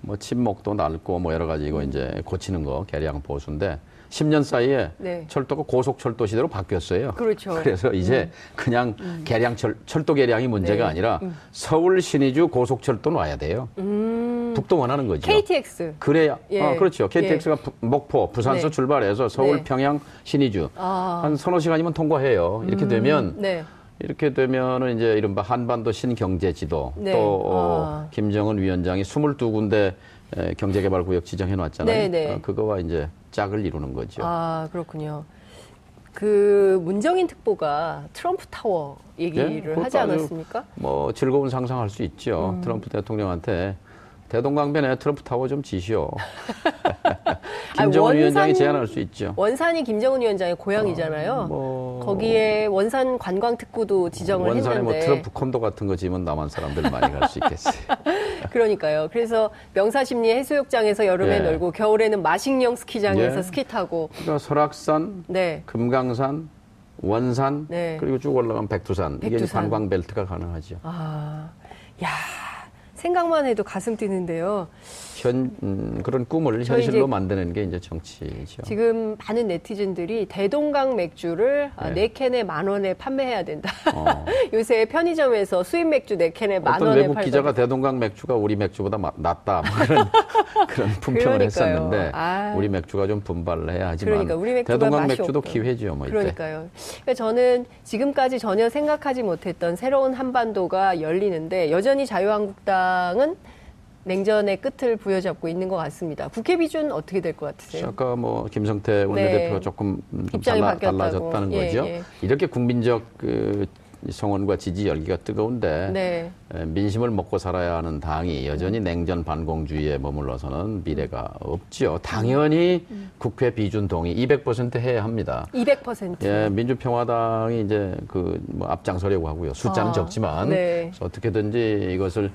뭐 침목도 넓고 뭐 여러 가지 이거 이제 고치는 거 개량 보수인데 10년 사이에 네. 철도가 고속철도 시대로 바뀌었어요. 그렇죠. 그래서 이제 그냥 개량 철, 철도 개량이 문제가 네. 아니라 서울 신의주 고속철도 놔야 돼요. 음. 북도 원하는 거죠. KTX. 그래야 예. 아, 그렇죠. KTX가 부- 목포, 부산서 네. 출발해서 서울, 네. 평양, 신의주 아. 한 서너 시간이면 통과해요. 이렇게 되면 네. 이렇게 되면은 이제 이른바 한반도 신경제 지도 네. 또 어, 아. 김정은 위원장이 22군데 경제개발구역 지정해 놨잖아요. 네, 네. 어, 그거와 이제 짝을 이루는 거죠. 아, 그렇군요. 그 문정인 특보가 트럼프 타워 얘기를 예, 하지 않았습니까? 뭐 즐거운 상상할 수 있죠. 음. 트럼프 대통령한테 대동강변에 트럼프 타워 좀 지시오. 아니, 김정은 위원장이 원산- 제안할 수 있죠. 원산이 김정은 위원장의 고향이잖아요. 뭐 거기에 원산 관광 특구도 지정을 원산에 뭐 했는데 트럼프 콘도 같은 거 지면 남한 사람들 많이 갈 수 있겠어요. 그러니까요. 그래서 명사십리 해수욕장에서 여름에 예. 놀고 겨울에는 마식령 스키장에서 예. 스키 타고 그러니까 설악산, 네. 금강산, 원산 네. 그리고 쭉 올라가면 백두산, 이게 백두산. 관광 벨트가 가능하죠. 아, 야 생각만 해도 가슴 뛰는데요. 현 음, 그런 꿈을 현실로 만드는 게 이제 정치죠. 지금 많은 네티즌들이 대동강 맥주를 아, 네. 네 캔에 만 원에 판매해야 된다. 어. 요새 편의점에서 수입 맥주 네 캔에 만 원에 외국. 기자가 대동강 맥주가 우리 맥주보다 마- 낫다 뭐 그런 그런 품평을 그러니까요. 했었는데 아. 우리 맥주가 좀 분발을 해야 하지만 그러니까 우리 맥주가 대동강 맥주도 없다. 기회죠 뭐. 그러니까요. 그러니까 저는 지금까지 전혀 생각하지 못했던 새로운 한반도가 열리는데 여전히 자유한국당은 냉전의 끝을 부여잡고 있는 것 같습니다. 국회 비준 어떻게 될 것 같으세요? 아까 뭐 김성태 원내대표가 조금 음, 좀 네. 달라. 달라졌다는 예, 거죠. 예. 이렇게 국민적 그 성원과 지지 열기가 뜨거운데 네. 에, 민심을 먹고 살아야 하는 당이 여전히 냉전 반공주의에 머물러서는 미래가 없죠. 당연히 음. 국회 비준 동의 200% 해야 합니다. 200%. 예, 민주평화당이 이제 그 뭐 앞장서려고 하고요. 숫자는 아, 적지만 네. 어떻게든지 이것을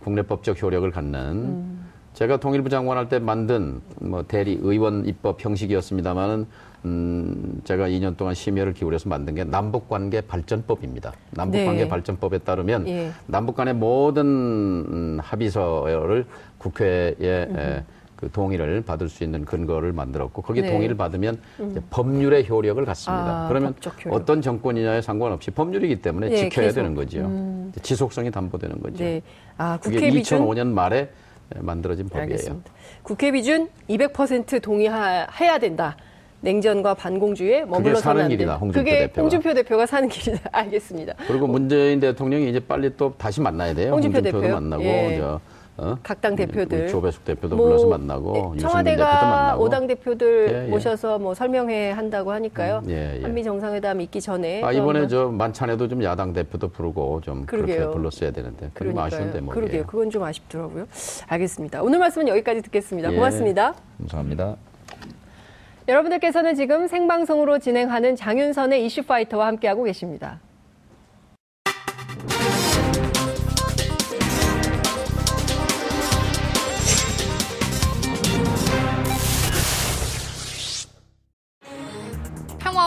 국내법적 효력을 갖는 음. 제가 통일부 장관 할 때 만든 뭐 대리 의원 입법 형식이었습니다만은 음, 제가 2년 동안 심혈을 기울여서 만든 게 남북 관계 발전법입니다. 남북 관계 네. 발전법에 따르면 예. 남북 간의 모든 음, 합의서를 국회에 에, 그 동의를 받을 수 있는 근거를 만들었고 거기에 네. 동의를 받으면 이제 법률의 효력을 갖습니다. 아, 그러면 효력. 어떤 정권이냐에 상관없이 법률이기 때문에 네, 지켜야 계속. 되는 거지요. 지속성이 담보되는 거죠. 네. 아, 그게 국회 비준 2005년 말에 만들어진 법이에요. 알겠습니다. 국회 비준 200% 동의해야 된다. 냉전과 반공주의에 머물러서는 사는 안 길이다. 홍준표 그게 대표가. 홍준표 대표가 사는 길이다. 알겠습니다. 그리고 문재인 대통령이 이제 빨리 또 다시 만나야 돼요. 홍준표 홍준표도 대표요? 만나고 예. 저 어? 각당 대표들. 조배숙 대표도 뭐, 불러서 만나고 네, 대표도 청와대가 오당 대표들 예, 예. 모셔서 뭐 설명회 한다고 하니까요. 음, 예, 예. 한미 정상회담 있기 전에 아, 또 이번에 저 만찬에도 좀 야당 대표도 부르고 좀 그렇게 그러게요. 불렀어야 되는데 그리고 아쉬운 대목이에요. 그러게요. 그건 좀 아쉽더라고요. 알겠습니다. 오늘 말씀은 여기까지 듣겠습니다. 예. 고맙습니다. 감사합니다. 여러분들께서는 지금 생방송으로 진행하는 장윤선의 이슈파이터와 함께하고 계십니다.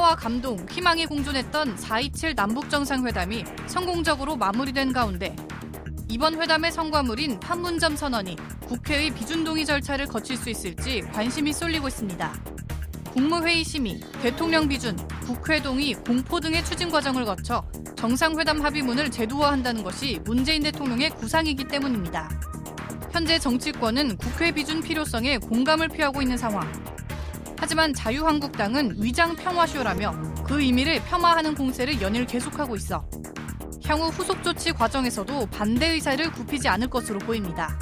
평화와 감동, 희망이 공존했던 4.27 남북정상회담이 성공적으로 마무리된 가운데 이번 회담의 성과물인 판문점 선언이 국회의 비준동의 절차를 거칠 수 있을지 관심이 쏠리고 있습니다. 국무회의 심의, 대통령 비준, 국회 동의, 공포 등의 추진 과정을 거쳐 정상회담 합의문을 제도화한다는 것이 문재인 대통령의 구상이기 때문입니다. 현재 정치권은 국회 비준 필요성에 공감을 표하고 있는 상황. 하지만 자유한국당은 위장 평화쇼라며 그 의미를 폄하하는 공세를 연일 계속하고 있어 향후 후속 조치 과정에서도 반대 의사를 굽히지 않을 것으로 보입니다.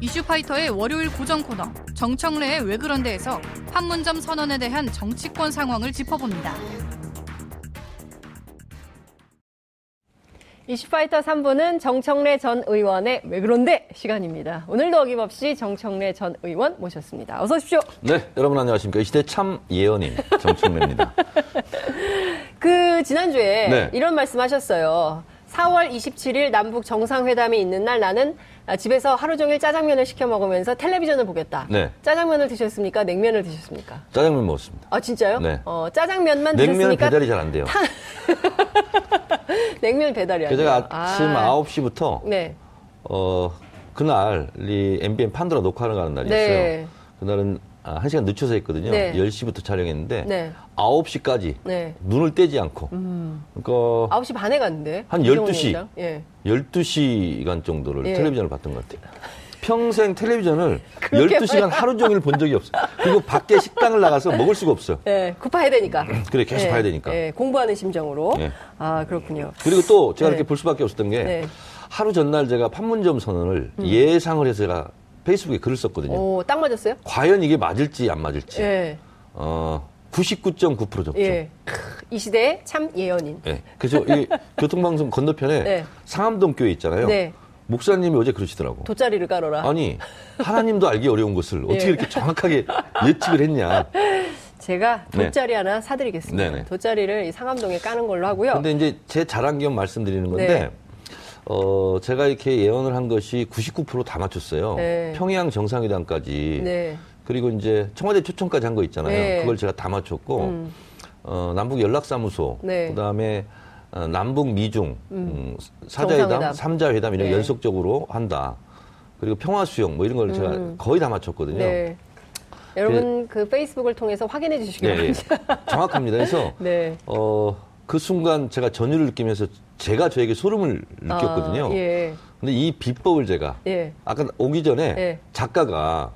이슈파이터의 월요일 고정 코너 정청래의 왜 그런데에서 판문점 선언에 대한 정치권 상황을 짚어봅니다. 이슈파이터 3부는 정청래 전 의원의 왜 그런데 시간입니다. 오늘도 어김없이 정청래 전 의원 모셨습니다. 어서 오십시오. 네, 여러분 안녕하십니까. 이 시대 참 예언인 정청래입니다. 그 지난주에 네. 이런 말씀하셨어요. 4월 27일 남북 정상회담이 있는 날 나는 집에서 하루 종일 짜장면을 시켜 먹으면서 텔레비전을 보겠다. 네. 짜장면을 드셨습니까? 냉면을 드셨습니까? 짜장면 먹었습니다. 아 진짜요? 네. 어, 짜장면만 냉면은 드셨으니까 배달이 잘 안 돼요. 냉면 배달이 그래서 아니에요. 제가 아침 아, 9시부터 네. 어, 그날 이 MBN 판도라 녹화하는 가는 날이었어요. 네. 그날은 아, 1시간 늦춰서 했거든요. 네. 10시부터 촬영했는데 네. 9시까지 네. 눈을 떼지 않고 그러니까 9시 반에 갔는데. 한 이정훈 12시. 위원장. 예. 12시간 정도를 예. 텔레비전을 봤던 것 같아요. 평생 텔레비전을 그렇게 12시간 하루 종일 본 적이 없어요. 그리고 밖에 식당을 나가서 먹을 수가 없어요. 예, 급해야 되니까. 그래, 계속 예, 봐야 되니까. 예, 공부하는 심정으로. 예. 아, 그렇군요. 그리고 또 제가 네. 이렇게 볼 수밖에 없었던 게 네. 음. 하루 전날 제가 판문점 선언을 예상을 해서 제가 페이스북에 글을 썼거든요. 오, 딱 맞았어요? 과연 이게 맞을지 안 맞을지. 예. 어, 99.9% 접종. 예. 크, 이 시대의 참 예언인. 예. 그래서 이 교통방송 건너편에 네. 상암동 교회 있잖아요. 네. 목사님이 어제 그러시더라고. 돗자리를 깔아라. 아니 하나님도 알기 어려운 것을 어떻게 예. 이렇게 정확하게 예측을 했냐. 제가 네. 돗자리 하나 사드리겠습니다. 네네. 돗자리를 이 상암동에 까는 걸로 하고요. 근데 이제 제 자랑 겸 말씀드리는 건데 네. 어 제가 이렇게 예언을 한 것이 99%다 맞췄어요. 네. 평양 정상회담까지 네. 그리고 이제 청와대 초청까지 한 거 있잖아요. 네. 그걸 제가 다 맞췄고 어, 남북 연락사무소 네. 그다음에 어, 남북 미중 음, 사자회담, 정상회담. 삼자회담 이런 네. 연속적으로 한다. 그리고 평화 수용 뭐 이런 걸 제가 거의 다 맞췄거든요. 네. 여러분 그 페이스북을 통해서 확인해 주시기 네, 예. 바랍니다. 정확합니다. 그래서 네. 어, 그 순간 제가 전율을 느끼면서 제가 저에게 소름을 느꼈거든요. 아, 예. 근데 이 비법을 제가 예. 아까 오기 전에 예. 작가가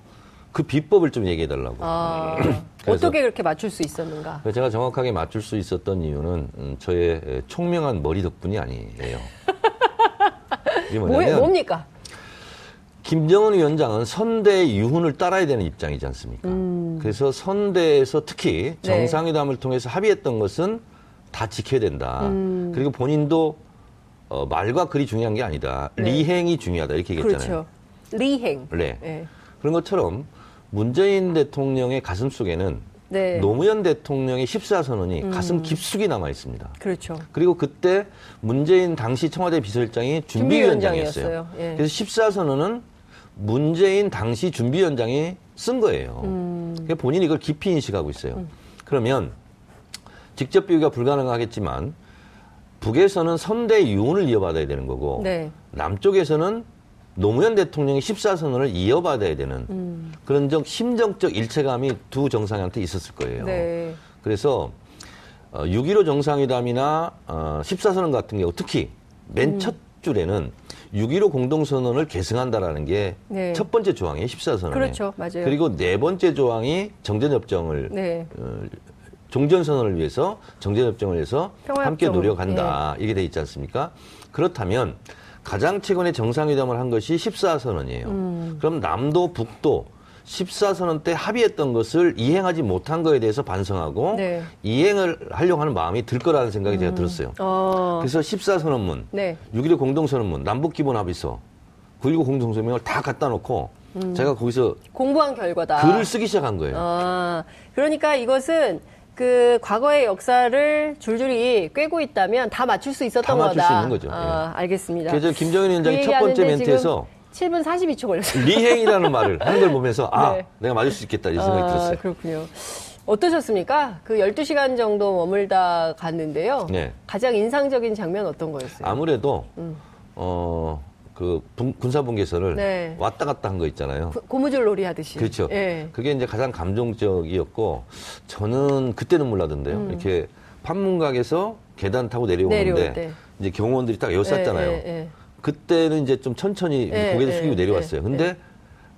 그 비법을 좀 얘기해 달라고. 아, 어떻게 그렇게 맞출 수 있었는가? 제가 정확하게 맞출 수 있었던 이유는 음, 저의 에, 총명한 머리 덕분이 아니에요. 이게 뭐, 뭐냐면 뭡니까? 김정은 위원장은 선대 유훈을 따라야 되는 입장이지 않습니까? 음. 그래서 선대에서 특히 네. 정상회담을 통해서 합의했던 것은 다 지켜야 된다. 음. 그리고 본인도 어, 말과 글이 중요한 게 아니다. 네. 리행이 중요하다 이렇게 얘기했잖아요. 그렇죠. 리행. 네. 예. 그런 것처럼 문재인 대통령의 가슴 속에는 네. 음. 노무현 대통령의 14선언이 가슴 깊숙이 남아 있습니다. 그렇죠. 그리고 그때 문재인 당시 청와대 비서실장이 준비위원장이었어요. 예. 그래서 14선언은 문재인 당시 준비위원장이 쓴 거예요. 음. 그러니까 본인이 이걸 깊이 인식하고 있어요. 그러면 직접 비교가 불가능하겠지만 북에서는 선대 유언을 이어받아야 되는 거고 네. 남쪽에서는 노무현 대통령이 14선언을 이어받아야 되는 음. 그런 적 심정적 일체감이 두 정상한테 있었을 거예요. 네. 그래서 어, 6.15 정상회담이나 어, 14선언 같은 경우 특히 맨첫 줄에는 6.15 공동선언을 계승한다라는 게첫 네. 번째 조항이에요. 14선언에. 그렇죠. 맞아요. 그리고 네 번째 조항이 정전협정을 네. 어, 종전선언을 위해서 정전협정을 위해서 함께 평화협정을, 노력한다 이게 돼 있지 않습니까? 그렇다면 가장 최근에 정상회담을 한 것이 14선언이에요. 음. 그럼 남도 북도 14선언 때 합의했던 것을 이행하지 못한 거에 대해서 반성하고 네. 이행을 하려고 하는 마음이 들 거라는 생각이 제가 들었어요. 어. 그래서 14선언문, 네. 6.15 공동선언문, 남북기본합의서, 9.19 공동성명을 다 갖다 놓고 제가 거기서 공부한 결과다. 글을 쓰기 시작한 거예요. 아, 그러니까 이것은 그 과거의 역사를 줄줄이 꿰고 있다면 다 맞출 수 있었던 다 맞출 거다. 수 있는 거죠. 아, 알겠습니다. 그래서 김정은 위원장이 그 첫 번째 멘트에서 7분 42초 걸렸어요. 리행이라는 말을 하는 걸 보면서 아 네. 내가 맞을 수 있겠다 이 생각이 아, 들었어요. 그렇군요. 어떠셨습니까? 그 12시간 정도 머물다 갔는데요. 네. 가장 인상적인 장면 어떤 거였어요? 아무래도 어 그 군사분계선을 네. 왔다 갔다 한 거 있잖아요. 고- 고무줄 놀이 하듯이. 그렇죠. 예. 그게 이제 가장 감동적이었고 저는 그때는 몰라던데요. 이렇게 판문각에서 계단 타고 내려오는데 음. 이제 경호원들이 딱 여쌌잖아요. 예, 예, 예. 그때는 이제 좀 천천히 예, 고개를 예, 숙이고 예, 내려왔어요. 근데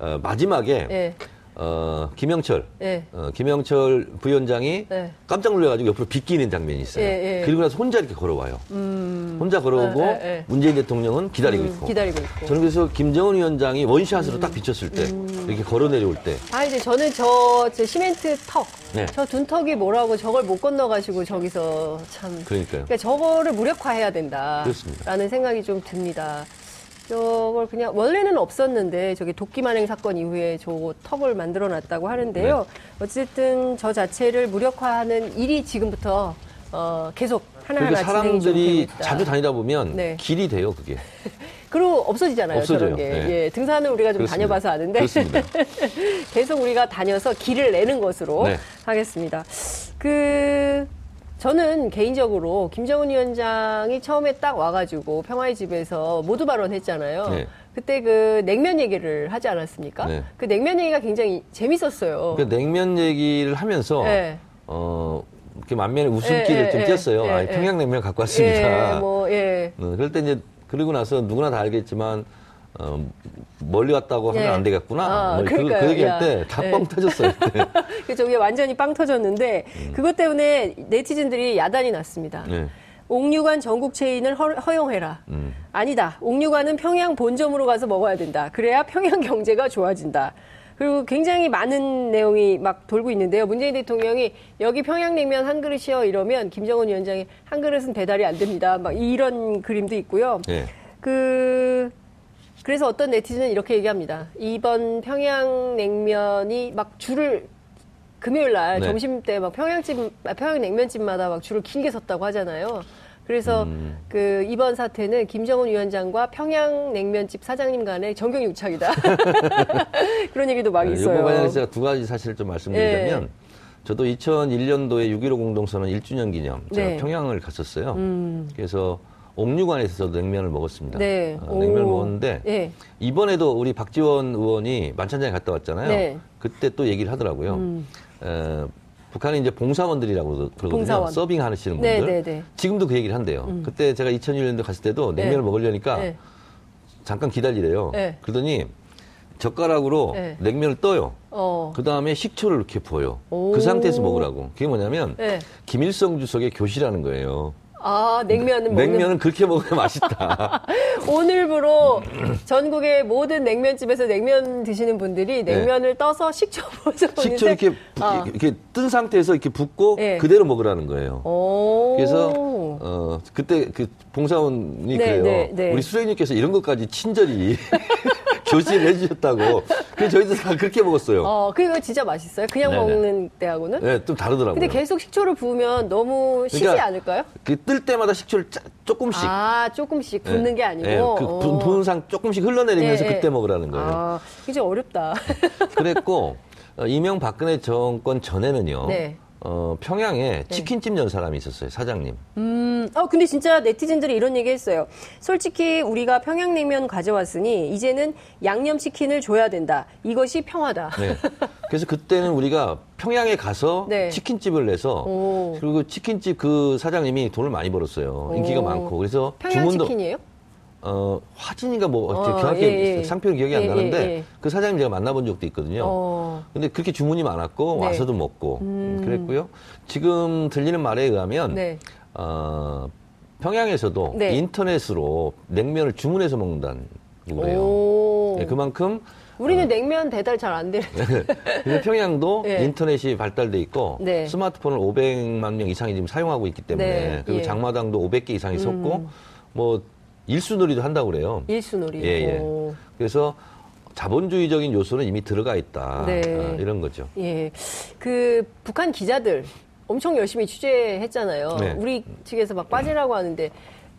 어, 마지막에 예. 어, 김영철 예. 어, 김영철 부위원장이 네. 깜짝 놀라가지고 옆으로 비끼는 장면이 있어요. 예, 예. 그리고 나서 혼자 이렇게 걸어와요. 혼자 걸어오고 예, 예, 예. 문재인 대통령은 기다리고 음, 있고. 기다리고 있고. 저는 그래서 김정은 위원장이 원샷으로 딱 비쳤을 때 음. 이렇게 걸어 내려올 때 아, 이제 저는 저, 제 시멘트 턱. 네. 저 둔턱이 뭐라고 저걸 못 건너가지고 저기서 참. 그러니까요. 그러니까 저거를 무력화해야 된다. 그렇습니다. 라는 생각이 좀 듭니다. 저걸 그냥 원래는 없었는데 저기 도끼 만행 사건 이후에 저 턱을 만들어 놨다고 하는데요. 네. 어쨌든 저 자체를 무력화하는 일이 지금부터 어, 계속 하나하나 사람들이. 자주 다니다 보면 네. 길이 돼요, 그게. 그리고 없어지잖아요. 없어져요. 저런 게. 네. 예, 등산은 우리가 좀 그렇습니다. 다녀봐서 아는데. 계속 우리가 다녀서 길을 내는 것으로 네. 하겠습니다. 그 저는 개인적으로 김정은 위원장이 처음에 딱 와가지고 평화의 집에서 모두 발언했잖아요. 네. 그때 그 냉면 얘기를 하지 않았습니까? 네. 그 냉면 얘기가 굉장히 재밌었어요. 그 냉면 얘기를 하면서 네. 어 이렇게 만면에 웃음기를 예, 좀 예, 띄었어요. 예, 아, 예. 평양냉면 갖고 왔습니다. 예, 뭐, 예. 어, 그럴 때 이제 그러고 나서 누구나 다 알겠지만 어, 멀리 갔다고 하면 예. 안 되겠구나. 아, 뭐 그. 그 얘기할 야. 때다 예. 뻥 터졌어요. 그때. 그 저기 완전히 빵 터졌는데 음. 그것 때문에 네티즌들이 야단이 났습니다. 네. 옥류관 전국 체인을 허, 허용해라. 음. 아니다. 옥류관은 평양 본점으로 가서 먹어야 된다. 그래야 평양 경제가 좋아진다. 그리고 굉장히 많은 내용이 막 돌고 있는데요. 문재인 대통령이 여기 평양냉면 한 그릇이요 이러면 김정은 위원장이 한 그릇은 배달이 안 됩니다. 막 이런 그림도 있고요. 예. 그 그래서 어떤 네티즌은 이렇게 얘기합니다. 이번 평양냉면이 막 줄을 금요일 날 네. 점심 때 막 평양집 아, 평양냉면집마다 막 줄을 길게 섰다고 하잖아요. 그래서 음. 그 이번 사태는 김정은 위원장과 평양냉면집 사장님 간의 정경 유착이다. 그런 얘기도 막 있어요. 이거 관련해서 제가 두 가지 사실을 좀 말씀드리자면 예. 저도 2001년도에 6.15 공동선언 1주년 기념 제가 네. 평양을 갔었어요. 음. 그래서 옥류관에서 냉면을 먹었습니다. 네. 어, 냉면을 오. 먹었는데 예. 이번에도 우리 박지원 의원이 만찬장에 갔다 왔잖아요. 네. 음. 그때 또 얘기를 하더라고요. 에, 북한이 이제 봉사원들이라고 그러거든요. 봉사원. 서빙 하시는 네, 분들. 네, 네. 지금도 그 얘기를 한대요. 그때 제가 2001년도 갔을 때도 냉면을 네. 먹으려니까 네. 잠깐 기다리래요. 네. 그러더니 젓가락으로 네. 냉면을 떠요. 어. 그 다음에 식초를 이렇게 부어요. 오. 그 상태에서 먹으라고. 그게 뭐냐면 네. 김일성 주석의 교시라는 거예요. 아, 냉면은 먹는 냉면은 그렇게 먹어야 맛있다. 오늘부로 전국의 모든 냉면집에서 냉면 드시는 분들이 냉면을 떠서 식초 네. 식초 이렇게 아. 이렇게 뜬 상태에서 이렇게 붓고 네. 그대로 먹으라는 거예요. 오. 그래서 어 그때 그 봉사원이 네, 그래요. 네, 네. 우리 수석님께서 이런 것까지 친절히 교시를 해주셨다고. 그래서 저희도 다 그렇게 먹었어요. 어, 그거 진짜 맛있어요. 그냥 네네. 먹는 때하고는. 네, 좀 다르더라고요. 근데 계속 식초를 부으면 너무 시지 그러니까 않을까요? 그뜰 때마다 식초를 짜- 조금씩. 아, 조금씩 붓는 네. 게 아니고. 네, 그 부- 어. 부은 상 조금씩 흘러내리면서 예, 예. 그때 먹으라는 거예요. 아, 이제 어렵다. 그랬고 어, 이명박근혜 정권 전에는요. 네. 어, 평양에 치킨집 연 사람이 있었어요, 사장님. 음, 어, 근데 진짜 네티즌들이 이런 얘기 했어요. 솔직히 우리가 평양냉면 가져왔으니 이제는 양념치킨을 줘야 된다. 이것이 평화다. 네. 그래서 그때는 우리가 평양에 가서 네. 치킨집을 내서 오. 그리고 치킨집 그 사장님이 돈을 많이 벌었어요. 인기가 오. 많고 그래서 평양 주문도 치킨이에요? 어, 화진인가 뭐 어, 정확히 예, 예. 상표는 기억이 안 예, 나는데 예, 예. 그 사장님 제가 만나본 적도 있거든요. 어. 근데 그렇게 주문이 많았고 네. 와서도 먹고 음. 그랬고요. 지금 들리는 말에 의하면 네. 어, 평양에서도 네. 인터넷으로 냉면을 주문해서 먹는다는 거예요. 오. 네, 그만큼 우리는 냉면 배달 잘 안 되는. 근데 평양도 네. 인터넷이 발달돼 있고 네. 스마트폰을 500만 명 이상이 지금 사용하고 있기 때문에 네, 그리고 예. 음. 장마당도 500개 이상이 섰고 뭐 일수놀이도 한다고 그래요. 일수놀이. 예, 예. 오. 그래서 자본주의적인 요소는 이미 들어가 있다. 네. 아, 이런 거죠. 예. 그 북한 기자들 엄청 열심히 취재했잖아요. 네. 우리 측에서 막 빠지라고 하는데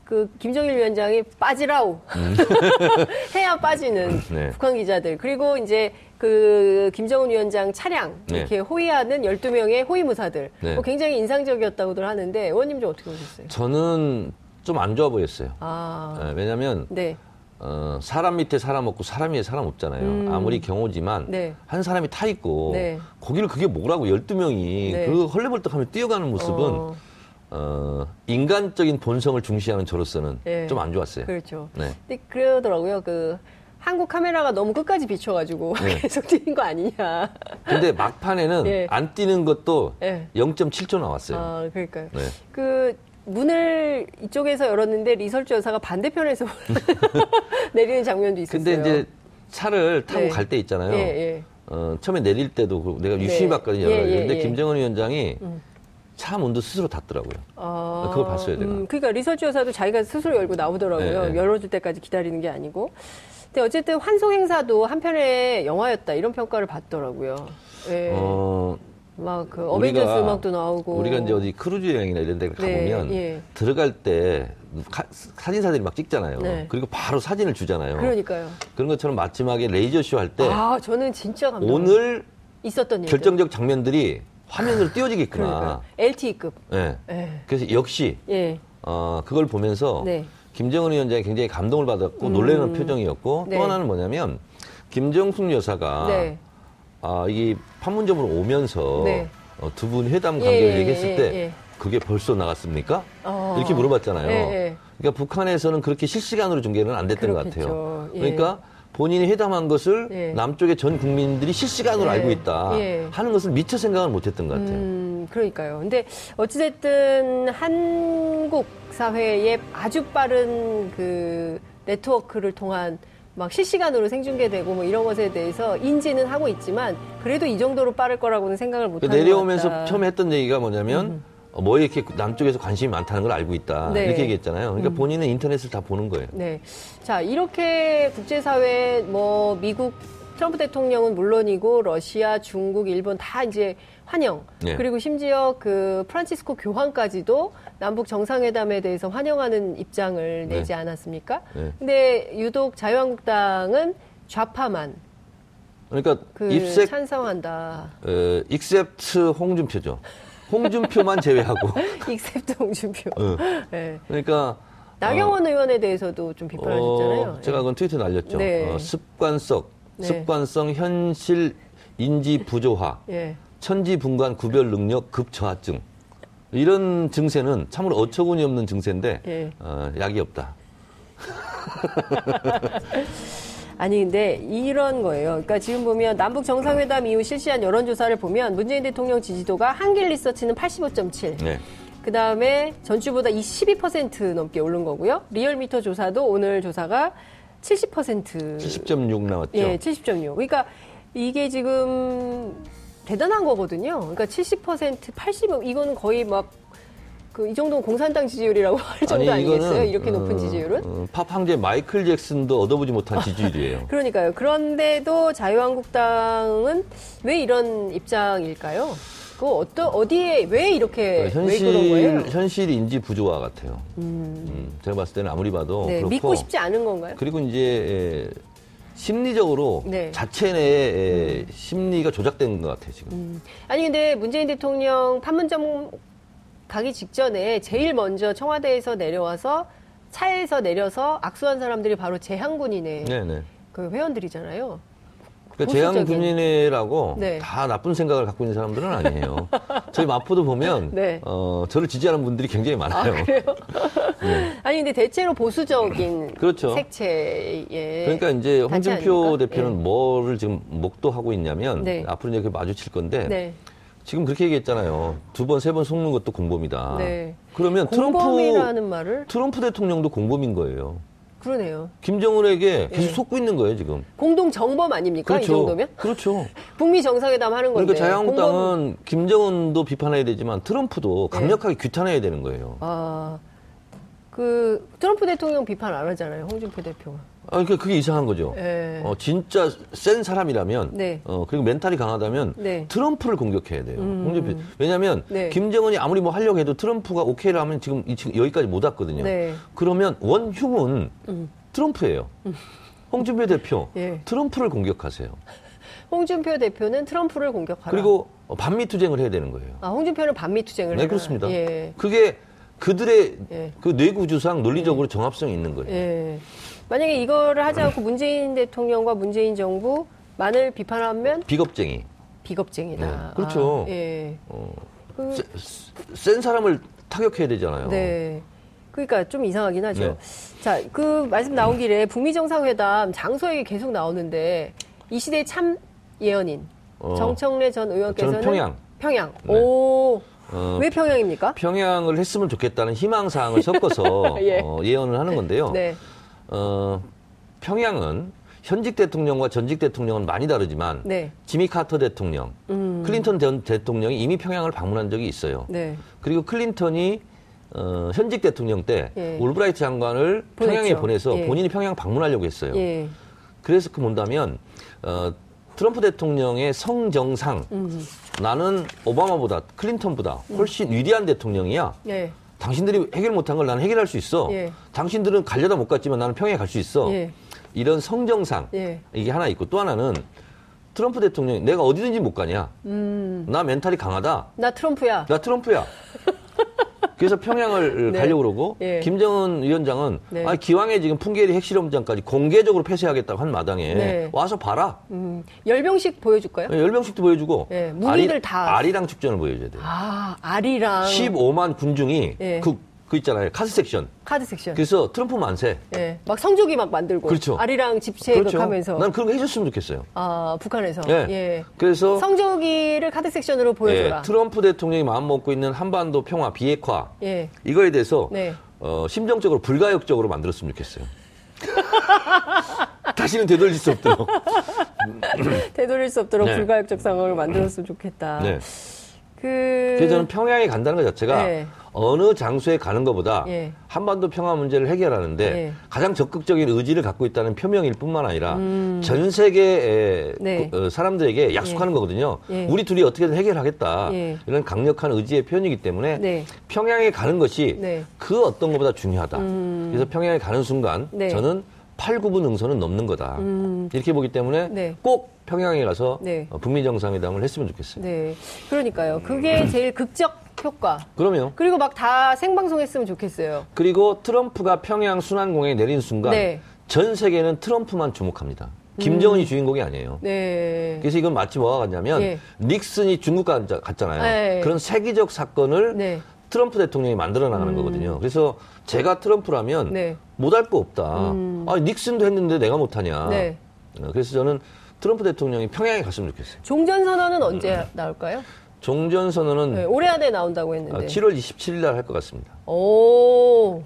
그 김정일 위원장이 빠지라우 해야 빠지는 음. 네. 북한 기자들 그리고 이제 그 김정은 위원장 차량 네. 이렇게 호위하는 12명의 호위무사들 네. 뭐 굉장히 인상적이었다고들 하는데 의원님 좀 어떻게 보셨어요? 저는 좀 안 좋아 보였어요. 아, 예, 왜냐하면 네. 어, 사람 밑에 사람 없고 사람 위에 사람 없잖아요. 아무리 경호지만 네. 한 사람이 타 있고 네. 거기를 그게 뭐라고 12명이 네. 그 헐레벌떡하며 뛰어가는 모습은 어. 어, 인간적인 본성을 중시하는 저로서는 네. 좀안 좋았어요. 그렇죠. 네. 근데 그러더라고요. 그 한국 카메라가 너무 끝까지 비춰가지고 네. 계속 뛰는 거 아니냐. 근데 막판에는 예. 안 뛰는 것도 예. 0.7초 나왔어요. 아, 그러니까요. 네. 그 문을 이쪽에서 열었는데 리설주 여사가 반대편에서 내리는 장면도 있었어요. 근데 이제 차를 타고 네. 갈때 있잖아요. 예, 예. 어, 처음에 내릴 때도 그 내가 네. 유심히 봤거든요. 예, 예, 근데 예. 김정은 위원장이 차 문도 스스로 닫더라고요. 아, 그걸 봤어요, 내가. 그러니까 리설주 여사도 자기가 스스로 열고 나오더라고요. 네, 네. 열어줄 때까지 기다리는 게 아니고. 근데 어쨌든 환송 행사도 한편의 영화였다 이런 평가를 받더라고요. 예. 어, 막그 우리가- 어벤져스 음악도 나오고. 우리가 이제 어디 크루즈 여행이나 이런 데 네, 가보면 예. 들어갈 때 가- 사진사들이 막 찍잖아요. 네. 그리고 바로 사진을 주잖아요. 그러니까요. 런 것처럼 마지막에 레이저쇼 할 때 아, 저는 진짜 감동. 오늘 있었던 일. 결정적 장면들이 화면으로 띄워지겠구나. 그러니까 LTE급. 예. 예. 그래서 역시 예. 어, 그걸 보면서 네. 김정은 위원장이 굉장히 감동을 받았고 놀라는 표정이었고 네. 또 하나는 뭐냐면 김정숙 여사가 네. 아, 이 판문점으로 오면서 네. 어, 두 분 회담 예, 관계를 예, 얘기했을 예, 때 예. 그게 벌써 나갔습니까? 어. 이렇게 물어봤잖아요. 예, 예. 그러니까 북한에서는 그렇게 실시간으로 중계는 안 됐던 것 그렇겠죠. 같아요. 예. 그러니까 본인이 회담한 것을 예. 남쪽의 전 국민들이 실시간으로 예. 알고 있다 예. 하는 것을 미처 생각을 못했던 것 같아요. 음, 그러니까요. 근데 어찌됐든 한국 사회의 아주 빠른 그 네트워크를 통한 막 실시간으로 생중계되고 뭐 이런 것에 대해서 인지는 하고 있지만 그래도 이 정도로 빠를 거라고는 생각을 그 못하는 것 내려오면서. 처음에 했던 얘기가 뭐냐면 어, 뭐에 이렇게 남쪽에서 관심이 많다는 걸 알고 있다 네. 이렇게 얘기했잖아요. 그러니까 본인은 인터넷을 다 보는 거예요. 네. 자, 이렇게 국제사회, 뭐, 미국, 트럼프 대통령은 물론이고, 러시아, 중국, 일본 다 이제 환영. 네. 그리고 심지어 그 프란치스코 교황까지도 남북 정상회담에 대해서 환영하는 입장을 네. 내지 않았습니까? 네. 근데 유독 자유한국당은 좌파만 그러니까 그 입색 찬성한다. 어, except 홍준표죠. 홍준표만 제외하고. except 홍준표. 어. 네. 그러니까 나경원 의원에 대해서도 좀 비판하셨잖아요. 어, 제가 그건 트위터 날렸죠. 네. 어, 습관성, 네. 습관성 현실 인지 부조화, 예. 천지분간 구별 능력 급저하증. 이런 증세는 참으로 어처구니 없는 증세인데 예. 어, 약이 없다. 아니 근데 이런 거예요. 그러니까 지금 보면 남북 정상회담 이후 실시한 여론조사를 보면 문재인 대통령 지지도가 한길 리서치는 85.7. 네. 그 다음에 전주보다 12% 넘게 오른 거고요. 리얼미터 조사도 오늘 조사가 70%. 70.6 나왔죠. 예, 70.6. 그러니까 이게 지금 대단한 거거든요. 그러니까 70%, 80, 이거는 거의 막 그 이 정도는 공산당 지지율이라고 할 정도 아니, 아니겠어요? 이렇게 높은 어, 지지율은? 어, 팝 황제 마이클 잭슨도 얻어보지 못한 지지율이에요. 그러니까요. 그런데도 자유한국당은 왜 이런 입장일까요? 그 어떠 어디에 왜 이렇게 현실, 왜 그런 거예요? 현실 인지 부조화 같아요. 음, 제가 봤을 때는 아무리 봐도 네, 그렇고 믿고 싶지 않은 건가요? 그리고 이제 에, 심리적으로 네. 자체 내에 심리가 조작된 것 같아요 지금. 음. 아니 근데 문재인 대통령 판문점 가기 직전에 제일 먼저 청와대에서 내려와서 차에서 내려서 악수한 사람들이 바로 재향군이네. 네네. 그 회원들이잖아요. 그러니까. 재향군인회라고 네. 다 나쁜 생각을 갖고 있는 사람들은 아니에요. 저희 마포도 보면 네. 어, 저를 지지하는 분들이 굉장히 많아요. 아니 근데 대체로 보수적인 그렇죠. 색채에 그러니까 이제 홍준표? 대표는 뭐를 지금 목도하고 있냐면 네. 앞으로 그 마주칠 건데 네. 지금 그렇게 얘기했잖아요. 두 번, 세 번 속는 것도 공범이다. 네. 그러면 트럼프 공범이라는 말을 트럼프 대통령도 공범인 거예요. 그러네요. 김정은에게 계속 네. 속고 있는 거예요, 지금. 공동 정범 아닙니까? 이 정도면? 그렇죠. 북미 정상회담 하는 건데. 그러니까 자유한국당은 공범- 김정은도 비판해야 되지만 트럼프도 네. 강력하게 규탄해야 되는 거예요. 아, 그 트럼프 대통령 비판 안 하잖아요. 홍준표 대표가. 아, 그러니까 그게 이상한 거죠. 예. 어, 진짜 센 사람이라면, 네. 어, 그리고 멘탈이 강하다면 네. 트럼프를 공격해야 돼요. 홍준표. 왜냐하면 네. 김정은이 아무리 뭐 하려고 해도 트럼프가 오케이를 하면 지금, 이- 지금 여기까지 못 왔거든요. 네. 그러면 원흉은 트럼프예요. 홍준표 대표, 예. 트럼프를 공격하세요. 홍준표 대표는 트럼프를 공격하라. 그리고 어, 반미 투쟁을 해야 되는 거예요. 아, 홍준표는 반미 투쟁을 네, 해라. 그렇습니다. 예. 그게 그들의 예. 그 뇌구조상 논리적으로 정합성이 있는 거예요. 예. 만약에 이거를 하지 않고 문재인 대통령과 문재인 정부만을 비판하면 비겁쟁이. 비겁쟁이다. 네, 그렇죠. 아, 예. 어, 그, 세- 센 사람을 타격해야 되잖아요. 네. 그러니까 좀 이상하긴 하죠. 네. 자, 그 말씀 나온 길에 북미 정상회담 장소 얘기 계속 나오는데 이 시대의 참 예언인 어. 정청래 전 의원께서는 평양. 평양. 네. 오. 어, 왜 평양입니까? 평양을 했으면 좋겠다는 희망 사항을 섞어서 예. 어, 예언을 하는 건데요. 네. 어, 평양은 현직 대통령과 전직 대통령은 많이 다르지만 네. 지미 카터 대통령, 음. 클린턴 전 대통령이 이미 평양을 방문한 적이 있어요. 네. 그리고 클린턴이 어, 현직 대통령 때 예. 올브라이트 장관을 보냈죠. 평양에 보내서 예. 본인이 평양 방문하려고 했어요. 예. 그래서 그 본다면 어, 트럼프 대통령의 성정상 음. 나는 오바마보다 클린턴보다 훨씬 위대한 대통령이야. 예. 당신들이 해결 못한 걸 나는 해결할 수 있어. 예. 당신들은 가려다 못 갔지만 나는 평양에 갈 수 있어. 예. 이런 성정상 예. 이게 하나 있고 또 하나는 트럼프 대통령이 내가 어디든지 못 가냐. 음. 나 멘탈이 강하다. 나 트럼프야. 나 트럼프야. 그래서 평양을 네. 가려고 그러고 예. 김정은 위원장은 네. 아, 기왕에 지금 풍계리 핵실험장까지 공개적으로 폐쇄하겠다고 한 마당에 네. 와서 봐라. 음. 열병식 보여줄까요? 열병식도 보여주고 예, 무기들 다. 아리랑 축전을 보여줘야 돼요. 아, 알이랑 15만 군중이 예. 그, 그 있잖아요. 카드 섹션. 카드 섹션. 그래서 트럼프 만세. 예. 막 성조기 막 만들고. 그렇죠. 알이랑 집체극 하면서. 난 그런 거 해줬으면 좋겠어요. 아, 북한에서. 예. 예. 그래서 성조기를 카드 섹션으로 보여줘라. 예, 트럼프 대통령이 마음 먹고 있는 한반도 평화 비핵화 예. 이거에 대해서 네. 어, 심정적으로 불가역적으로 만들었으면 좋겠어요. 다시는 되돌릴 수 없도록. 되돌릴 수 없도록 네. 불가역적 상황을 만들었으면 좋겠다. 네. 그. 그래서 저는 평양에 간다는 것 자체가 네. 어느 장소에 가는 것보다 예. 한반도 평화 문제를 해결하는데 예. 가장 적극적인 의지를 갖고 있다는 표명일 뿐만 아니라 전 세계의 음. 네. 그, 어, 사람들에게 약속하는 거거든요. 예. 우리 둘이 어떻게든 해결하겠다. 예. 이런 강력한 의지의 표현이기 때문에 네. 평양에 가는 것이 네. 그 어떤 것보다 중요하다. 그래서 평양에 가는 순간 네. 저는 8, 9분 응선은 넘는 거다. 이렇게 보기 때문에 네. 꼭 평양에 가서 네. 어, 북미 정상회담을 했으면 좋겠어요. 네. 그러니까요. 그게 제일 극적 효과. 그러면 그리고 막 다 생방송했으면 좋겠어요. 그리고 트럼프가 평양 순환공에 내린 순간 네. 전 세계는 트럼프만 주목합니다. 김정은이 주인공이 아니에요. 네. 그래서 이건 마치 뭐가 같냐면 예. 닉슨이 중국 가- 갔잖아요. 네. 그런 세계적 사건을 네. 트럼프 대통령이 만들어 나가는 거거든요. 그래서 제가 트럼프라면 네. 못할 거 없다. 아, 닉슨도 했는데 내가 못하냐. 네. 어, 그래서 저는 트럼프 대통령이 평양에 갔으면 좋겠어요. 종전 선언은 언제 나올까요? 종전 선언은 네, 올해 안에 나온다고 했는데. 7월 27일 날 할 것 같습니다. 오.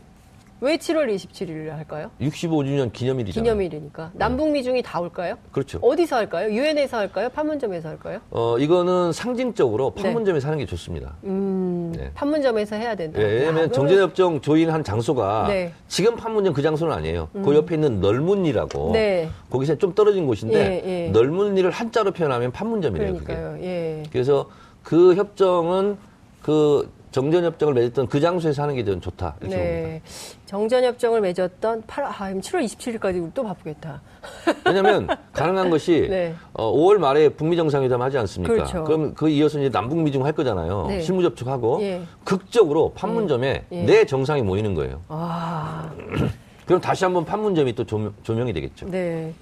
왜 7월 27일 할까요? 65주년 기념일이잖아요. 기념일이니까. 남북 미 중이 다 올까요? 그렇죠. 어디서 할까요? 유엔에서 할까요? 판문점에서 할까요? 어, 이거는 상징적으로 판문점에 사는 게 좋습니다. 네. 음. 네. 판문점에서 해야 된다. 예, 야, 왜냐면 그러면- 정전협정 조인한 장소가 네. 지금 판문점 그 장소는 아니에요. 그 옆에 있는 널문리라고 네. 거기서 좀 떨어진 곳인데 예, 예. 널문리를 한자로 표현하면 판문점이래요. 그게. 그러니까요. 예. 그래서 그 협정은 그 정전협정을 맺었던 그 장소에서 하는 게좀 좋다. 이렇게 봅니다. 네. 정전협정을 맺었던 8, 아, 7월 27일까지 또 바쁘겠다. 왜냐하면 가능한 것이 네. 어, 5월 말에 북미 정상회담 하지 않습니까? 그렇죠. 그럼 그 이어서 이제 남북 미 중 할 거잖아요. 네. 실무 접촉하고 예. 극적으로 판문점에 예. 내 정상이 모이는 거예요. 아, 그럼 다시 한번 판문점이 또 조명, 조명이 되겠죠. 네.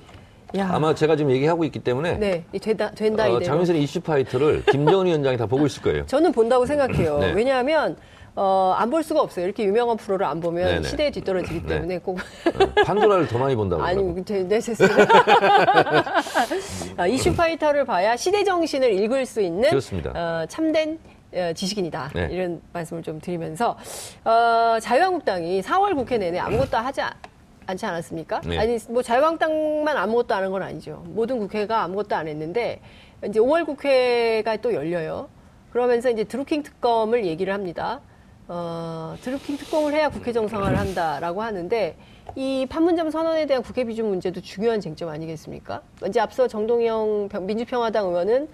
야. 아마 제가 지금 얘기하고 있기 때문에 네. 이 된다, 된다, 어. 장윤선의 이슈 파이터를 김정은 위원장이 다 보고 있을 거예요. 저는 본다고 생각해요. 네. 왜냐하면, 어, 안 볼 수가 없어요. 이렇게 유명한 프로를 안 보면 네네. 시대에 뒤떨어지기 네. 때문에 꼭. 어, 판도라를 더 많이 본다고. 아니. 제, 네, 됐어요. 아, 이슈 파이터를 봐야 시대 정신을 읽을 수 있는 그렇습니다. 어, 참된 어, 지식인이다. 네. 이런 말씀을 좀 드리면서 어, 자유한국당이 4월 국회 내내 아무것도 하지 않- 않지 않았습니까? 네. 아니 뭐 자유한국당만 아무것도 안 한 건 아니죠. 모든 국회가 아무것도 안 했는데 이제 5월 국회가 또 열려요. 그러면서 이제 드루킹 특검을 얘기를 합니다. 어, 드루킹 특검을 해야 국회 정상화를 한다라고 하는데 이 판문점 선언에 대한 국회 비준 문제도 중요한 쟁점 아니겠습니까? 이제 앞서 정동영 평- 민주평화당 의원은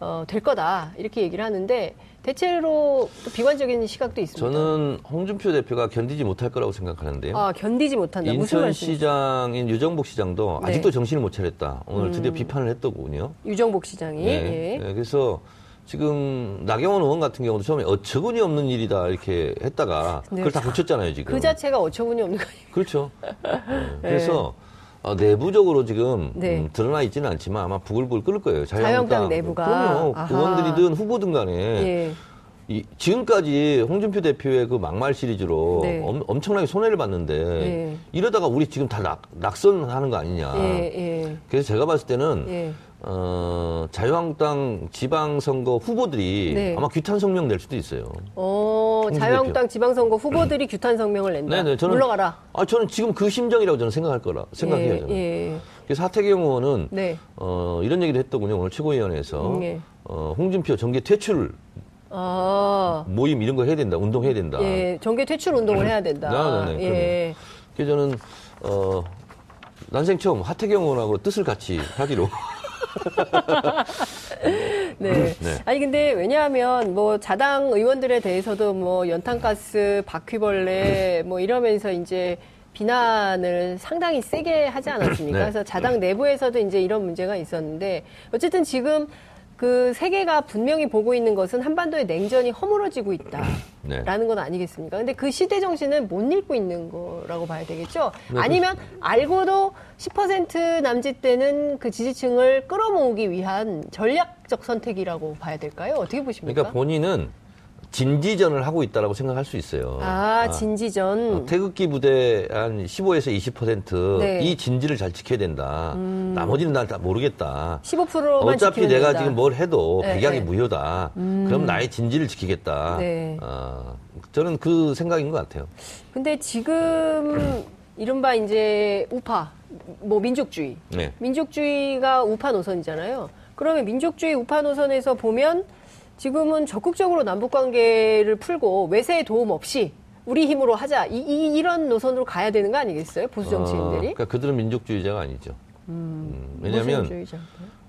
어, 될 거다 이렇게 얘기를 하는데 대체로 또 비관적인 시각도 있습니다. 저는 홍준표 대표가 견디지 못할 거라고 생각하는데요. 아 견디지 못한다. 인천시장인 유정복 시장도 네. 아직도 정신을 못 차렸다. 오늘 음. 드디어 비판을 했더군요. 유정복 시장이 네. 예. 네, 그래서 지금 나경원 의원 같은 경우도 처음에 어처구니 없는 일이다 이렇게 했다가 네. 그걸 다 고쳤잖아요 지금. 그 자체가 어처구니 없는 거 아니에요? 그렇죠. 네. 그래서 어, 내부적으로 지금 네. 음, 드러나 있지는 않지만 아마 부글부글 끓을 거예요. 자유한국당 내부가. 그럼요. 의원들이든 후보든 간에 예. 이, 지금까지 홍준표 대표의 그 막말 시리즈로 네. 엄, 엄청나게 손해를 봤는데 네. 이러다가 우리 지금 다 낙, 낙선하는 거 아니냐. 예, 예. 그래서 제가 봤을 때는 예. 어, 자유한국당 지방선거 후보들이 네. 아마 규탄 성명 낼 수도 있어요. 어, 자유한국당 지방선거 후보들이 규탄 성명을 낸다. 네네, 저는 물러가라. 아, 저는 지금 그 심정이라고 저는 생각할 거라 생각해요. 예. 그래서 하태경 의원은 네. 어, 이런 얘기를 했더군요. 오늘 최고위원회에서 음, 예. 어, 홍준표 정계 퇴출 아, 모임 이런 거 해야 된다. 운동해야 된다. 예, 정계 퇴출 운동을 해야 된다. 네, 네, 네, 예. 그래서 저는 어, 난생 처음 하태경 의원하고 뜻을 같이 하기로. 네. 네. 아니 근데 왜냐하면 뭐 자당 의원들에 대해서도 뭐 연탄가스, 바퀴벌레 뭐 이러면서 이제 비난을 상당히 세게 하지 않았습니까? 네. 그래서 자당 내부에서도 이제 이런 문제가 있었는데 어쨌든 지금 그 세계가 분명히 보고 있는 것은 한반도의 냉전이 허물어지고 있다라는 네. 건 아니겠습니까? 근데 그 시대 정신은 못 읽고 있는 거라고 봐야 되겠죠? 네, 아니면 알고도 10% 남짓 되는 그 지지층을 끌어모으기 위한 전략적 선택이라고 봐야 될까요? 어떻게 보십니까? 그러니까 본인은 진지전을 하고 있다라고 생각할 수 있어요. 아, 진지전. 어, 태극기 부대 한 15에서 20%이 네. 음. 진지를 잘 지켜야 된다. 나머지는 난 다 모르겠다. 15%만 어차피 내가 지금 뭘 해도 네, 백약이 네. 무효다. 그럼 나의 진지를 지키겠다. 네. 어, 저는 그 생각인 것 같아요. 근데 지금 이른바 이제 우파, 뭐 민족주의. 네. 민족주의가 우파 노선이잖아요. 그러면 민족주의 우파 노선에서 보면 지금은 적극적으로 남북 관계를 풀고 외세의 도움 없이 우리 힘으로 하자. 이, 런 노선으로 가야 되는 거 아니겠어요? 보수 어, 정치인들이. 그러니까 그들은 민족주의자가 아니죠. 음, 왜냐하면 보수주의자.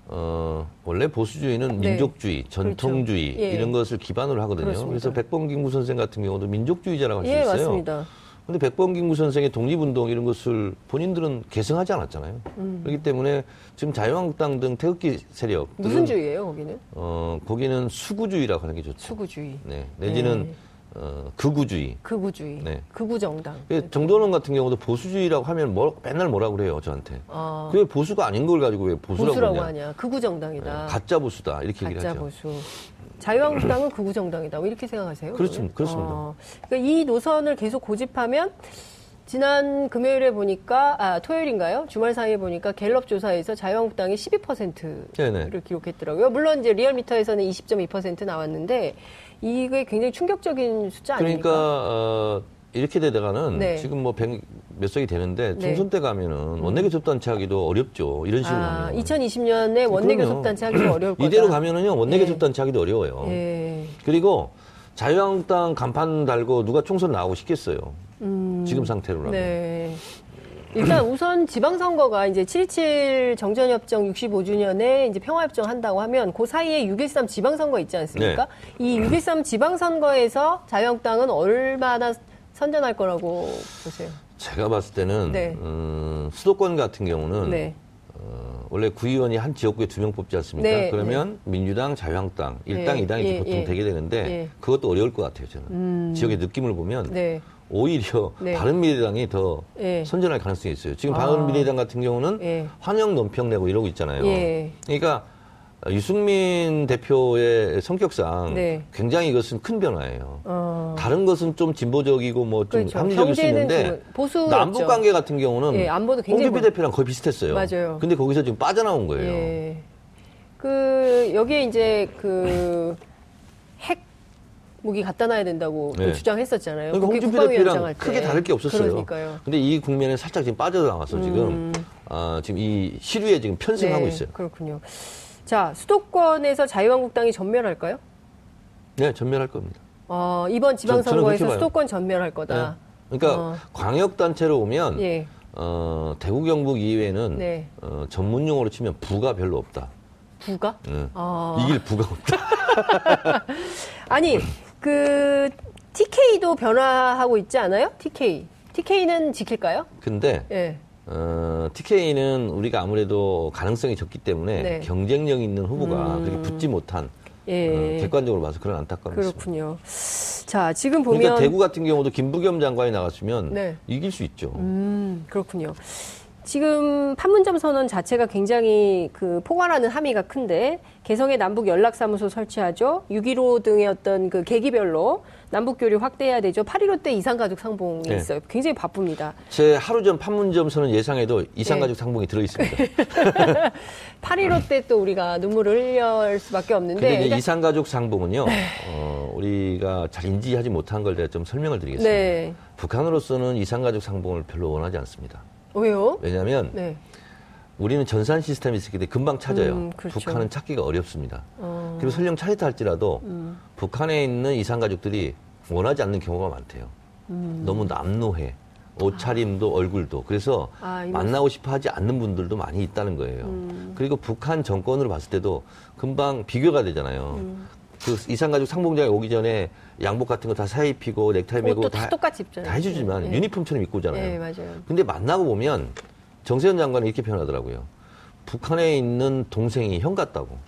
어, 원래 보수주의는 네. 민족주의, 전통주의 그렇죠. 예. 이런 것을 기반으로 하거든요. 그렇습니다. 그래서 백범 김구 선생 같은 경우도 민족주의자라고 할수 예, 있어요. 맞습니다. 근데 백범김구 선생의 독립운동 이런 것을 본인들은 계승하지 않았잖아요. 음. 그렇기 때문에 지금 자유한국당 등 태극기 세력 무슨 주의예요, 거기는? 어, 거기는 수구주의라고 하는 게 좋죠. 수구주의. 네. 내지는 네. 어, 극우주의. 극우주의. 네. 극우 정당. 그 정도원 같은 경우도 보수주의라고 하면 뭐, 맨날 뭐라 그래요, 저한테. 아, 그게 보수가 아닌 걸 가지고 왜 보수라고, 보수라고. 하냐. 극우 정당이다. 네, 가짜 보수다. 이렇게 얘기를 가짜 하죠. 보수. 자유한국당은 극우 정당이다. 뭐 이렇게 생각하세요? 그렇습니다. 그렇습니다. 어, 그러니까 이 노선을 계속 고집하면 지난 금요일에 보니까 아 토요일인가요? 주말 사이에 보니까 갤럽 조사에서 자유한국당이 12%를 네네. 기록했더라고요. 물론 이제 리얼미터에서는 20.2% 나왔는데 이게 굉장히 충격적인 숫자 그러니까 아닙니까? 어, 이렇게 되다가는 네. 지금 뭐몇 석이 되는데 네. 총선 때 가면은 원내 교섭단체 하기도 어렵죠. 이런 식으로 아, 가면. 2020년에 원내. 교섭단체 하기 좀 어려울 거다. 이대로 가면은요 원내 예. 교섭단체 하기도 어려워요. 예. 그리고 자유한국당 간판 달고 누가 총선 나오고 싶겠어요. 지금 상태로라면. 네. 일단 우선 지방선거가 이제 7.27 정전협정 65주년에 이제 평화협정 한다고 하면 그 사이에 6.13 지방선거 있지 않습니까? 이6.13 지방선거에서 자유한국당은 얼마나 선전할 거라고 보세요? 제가 봤을 때는 네. 음, 수도권 같은 경우는 네. 어, 원래 구의원이 한 지역구에 두 명 뽑지 않습니까? 네, 그러면 민주당, 자유한국당, 일당이당이 예, 보통 예. 되게 되는데 예. 그것도 어려울 것 같아요, 저는. 지역의 느낌을 보면 네. 오히려 네. 바른미래당이 더 예. 선전할 가능성이 있어요. 지금 아. 바른미래당 같은 경우는 예. 환영 논평 내고 이러고 있잖아요. 예. 그러니까 유승민 대표의 성격상 네. 굉장히 이것은 큰 변화예요. 어. 다른 것은 좀 진보적이고 뭐좀 그렇죠. 합리적일 수 있는데 좀 보수였죠. 남북 관계 같은 경우는 예, 안보도 굉장히 홍준표 뭐- 대표랑 거의 비슷했어요. 맞아요. 근데 거기서 지금 빠져나온 거예요. 예. 그 여기에 이제 그핵 무기 갖다 놔야 된다고 또 네. 주장했었잖아요. 그러니까 홍준표 대표랑. 크게 다를 게 없었어요. 그러니까요. 근데 이 국면에 살짝 지금 빠져나와서 음. 지금 아, 지금 이 시류에 지금 편승하고 네, 있어요. 그렇군요. 자, 수도권에서 자유한국당이 전멸할까요? 네, 전멸할 겁니다. 어, 이번 지방선거에서. 수도권 전멸할 거다. 네. 그러니까 어. 광역 단체로 오면 예. 어, 대구 경북 이외에는 네. 어, 전문 용어로 치면 부가 별로 없다. 부가? 예. 아. 이길 부가 없다. 아니, 그 TK도 변화하고 있지 않아요? TK. TK는 지킬까요? 근데 예. 어, TK는 우리가 아무래도 가능성이 적기 때문에 네. 경쟁력 있는 후보가 음. 그렇게 붙지 못한 예. 어, 객관적으로 봐서 그런 안타까움이 있습니다. 그렇군요. 자, 지금 보면 그러니까 대구 같은 경우도 김부겸 장관이 나갔으면 네. 이길 수 있죠. 음, 그렇군요. 지금 판문점 선언 자체가 굉장히 그 포괄하는 함의가 큰데 개성의 남북 연락사무소 설치하죠. 6.15 등의 어떤 그 계기별로 남북 교류 확대해야 되죠. 8.15 때 이산가족 상봉이 네. 있어요. 굉장히 바쁩니다. 제 하루 전 판문점 선언 예상에도 이산가족 네. 상봉이 들어 있습니다. 8.15 때 또 우리가 눈물을 흘릴 수밖에 없는데 일단- 이산가족 상봉은요, 네. 어, 우리가 잘 인지하지 못한 걸 제가 좀 설명을 드리겠습니다. 네. 북한으로서는 이산가족 상봉을 별로 원하지 않습니다. 왜요? 왜냐하면 네. 우리는 전산 시스템이 있기 때문에 금방 찾아요. 음, 그렇죠. 북한은 찾기가 어렵습니다. 어, 그리고 설령 찾았다 할지라도 음. 북한에 있는 이산 가족들이 원하지 않는 경우가 많대요. 음. 너무 남노해. 옷차림도 얼굴도. 그래서 아, 만나고 싶어 하지 않는 분들도 많이 있다는 거예요. 음. 그리고 북한 정권으로 봤을 때도 금방 비교가 되잖아요. 음. 그 이산가족 상봉장에 오기 전에 양복 같은 거 다 사 입히고 넥타이 매고 옷도 다 똑같이 입잖아요. 다 해주지만 네. 유니폼처럼 입고 오잖아요. 네, 맞아요. 근데 만나고 보면 정세현 장관은 이렇게 표현하더라고요. 북한에 있는 동생이 형 같다고.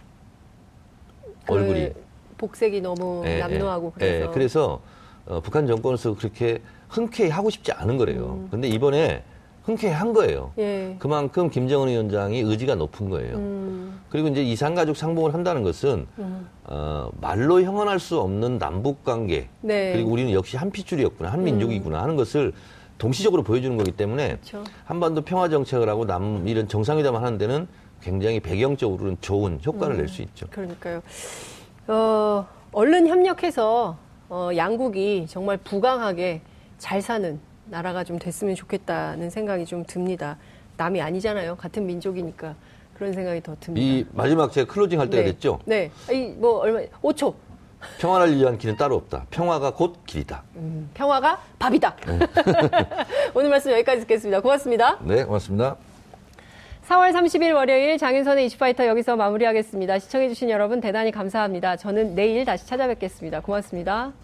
그 얼굴이. 복색이 너무 예, 남노하고 예. 그래서 예, 그래서 어, 북한 정권에서 그렇게 흔쾌히 하고 싶지 않은 거래요. 근데 이번에 흔쾌히 한 거예요. 음. 예. 그만큼 김정은 위원장이 의지가 높은 거예요. 음, 그리고 이제 이산가족 상봉을 한다는 것은 음. 어, 말로 형언할 수 없는 남북 관계 네. 음. 그리고 우리는 역시 한 핏줄이었구나 한 민족이구나 하는 것을 동시적으로 보여주는 거기 때문에 그렇죠. 한반도 평화 정책을 하고 남 이런 정상회담을 하는 데는 굉장히 배경적으로는 좋은 효과를 낼 수 있죠. 그러니까요. 어, 얼른 협력해서 어, 양국이 정말 부강하게 잘 사는 나라가 좀 됐으면 좋겠다는 생각이 좀 듭니다. 남이 아니잖아요. 같은 민족이니까 그런 생각이 더 듭니다. 이 마지막 제가 클로징 할 때가 네. 됐죠. 네. 이뭐 얼마 5초. 평화를 위한 길은 따로 없다. 평화가 곧 길이다. 음, 평화가 밥이다. 오늘 말씀 여기까지 듣겠습니다. 고맙습니다. 네, 고맙습니다. 4월 30일 월요일 장윤선의 이슈파이터 여기서 마무리하겠습니다. 시청해주신 여러분 대단히 감사합니다. 저는 내일 다시 찾아뵙겠습니다. 고맙습니다.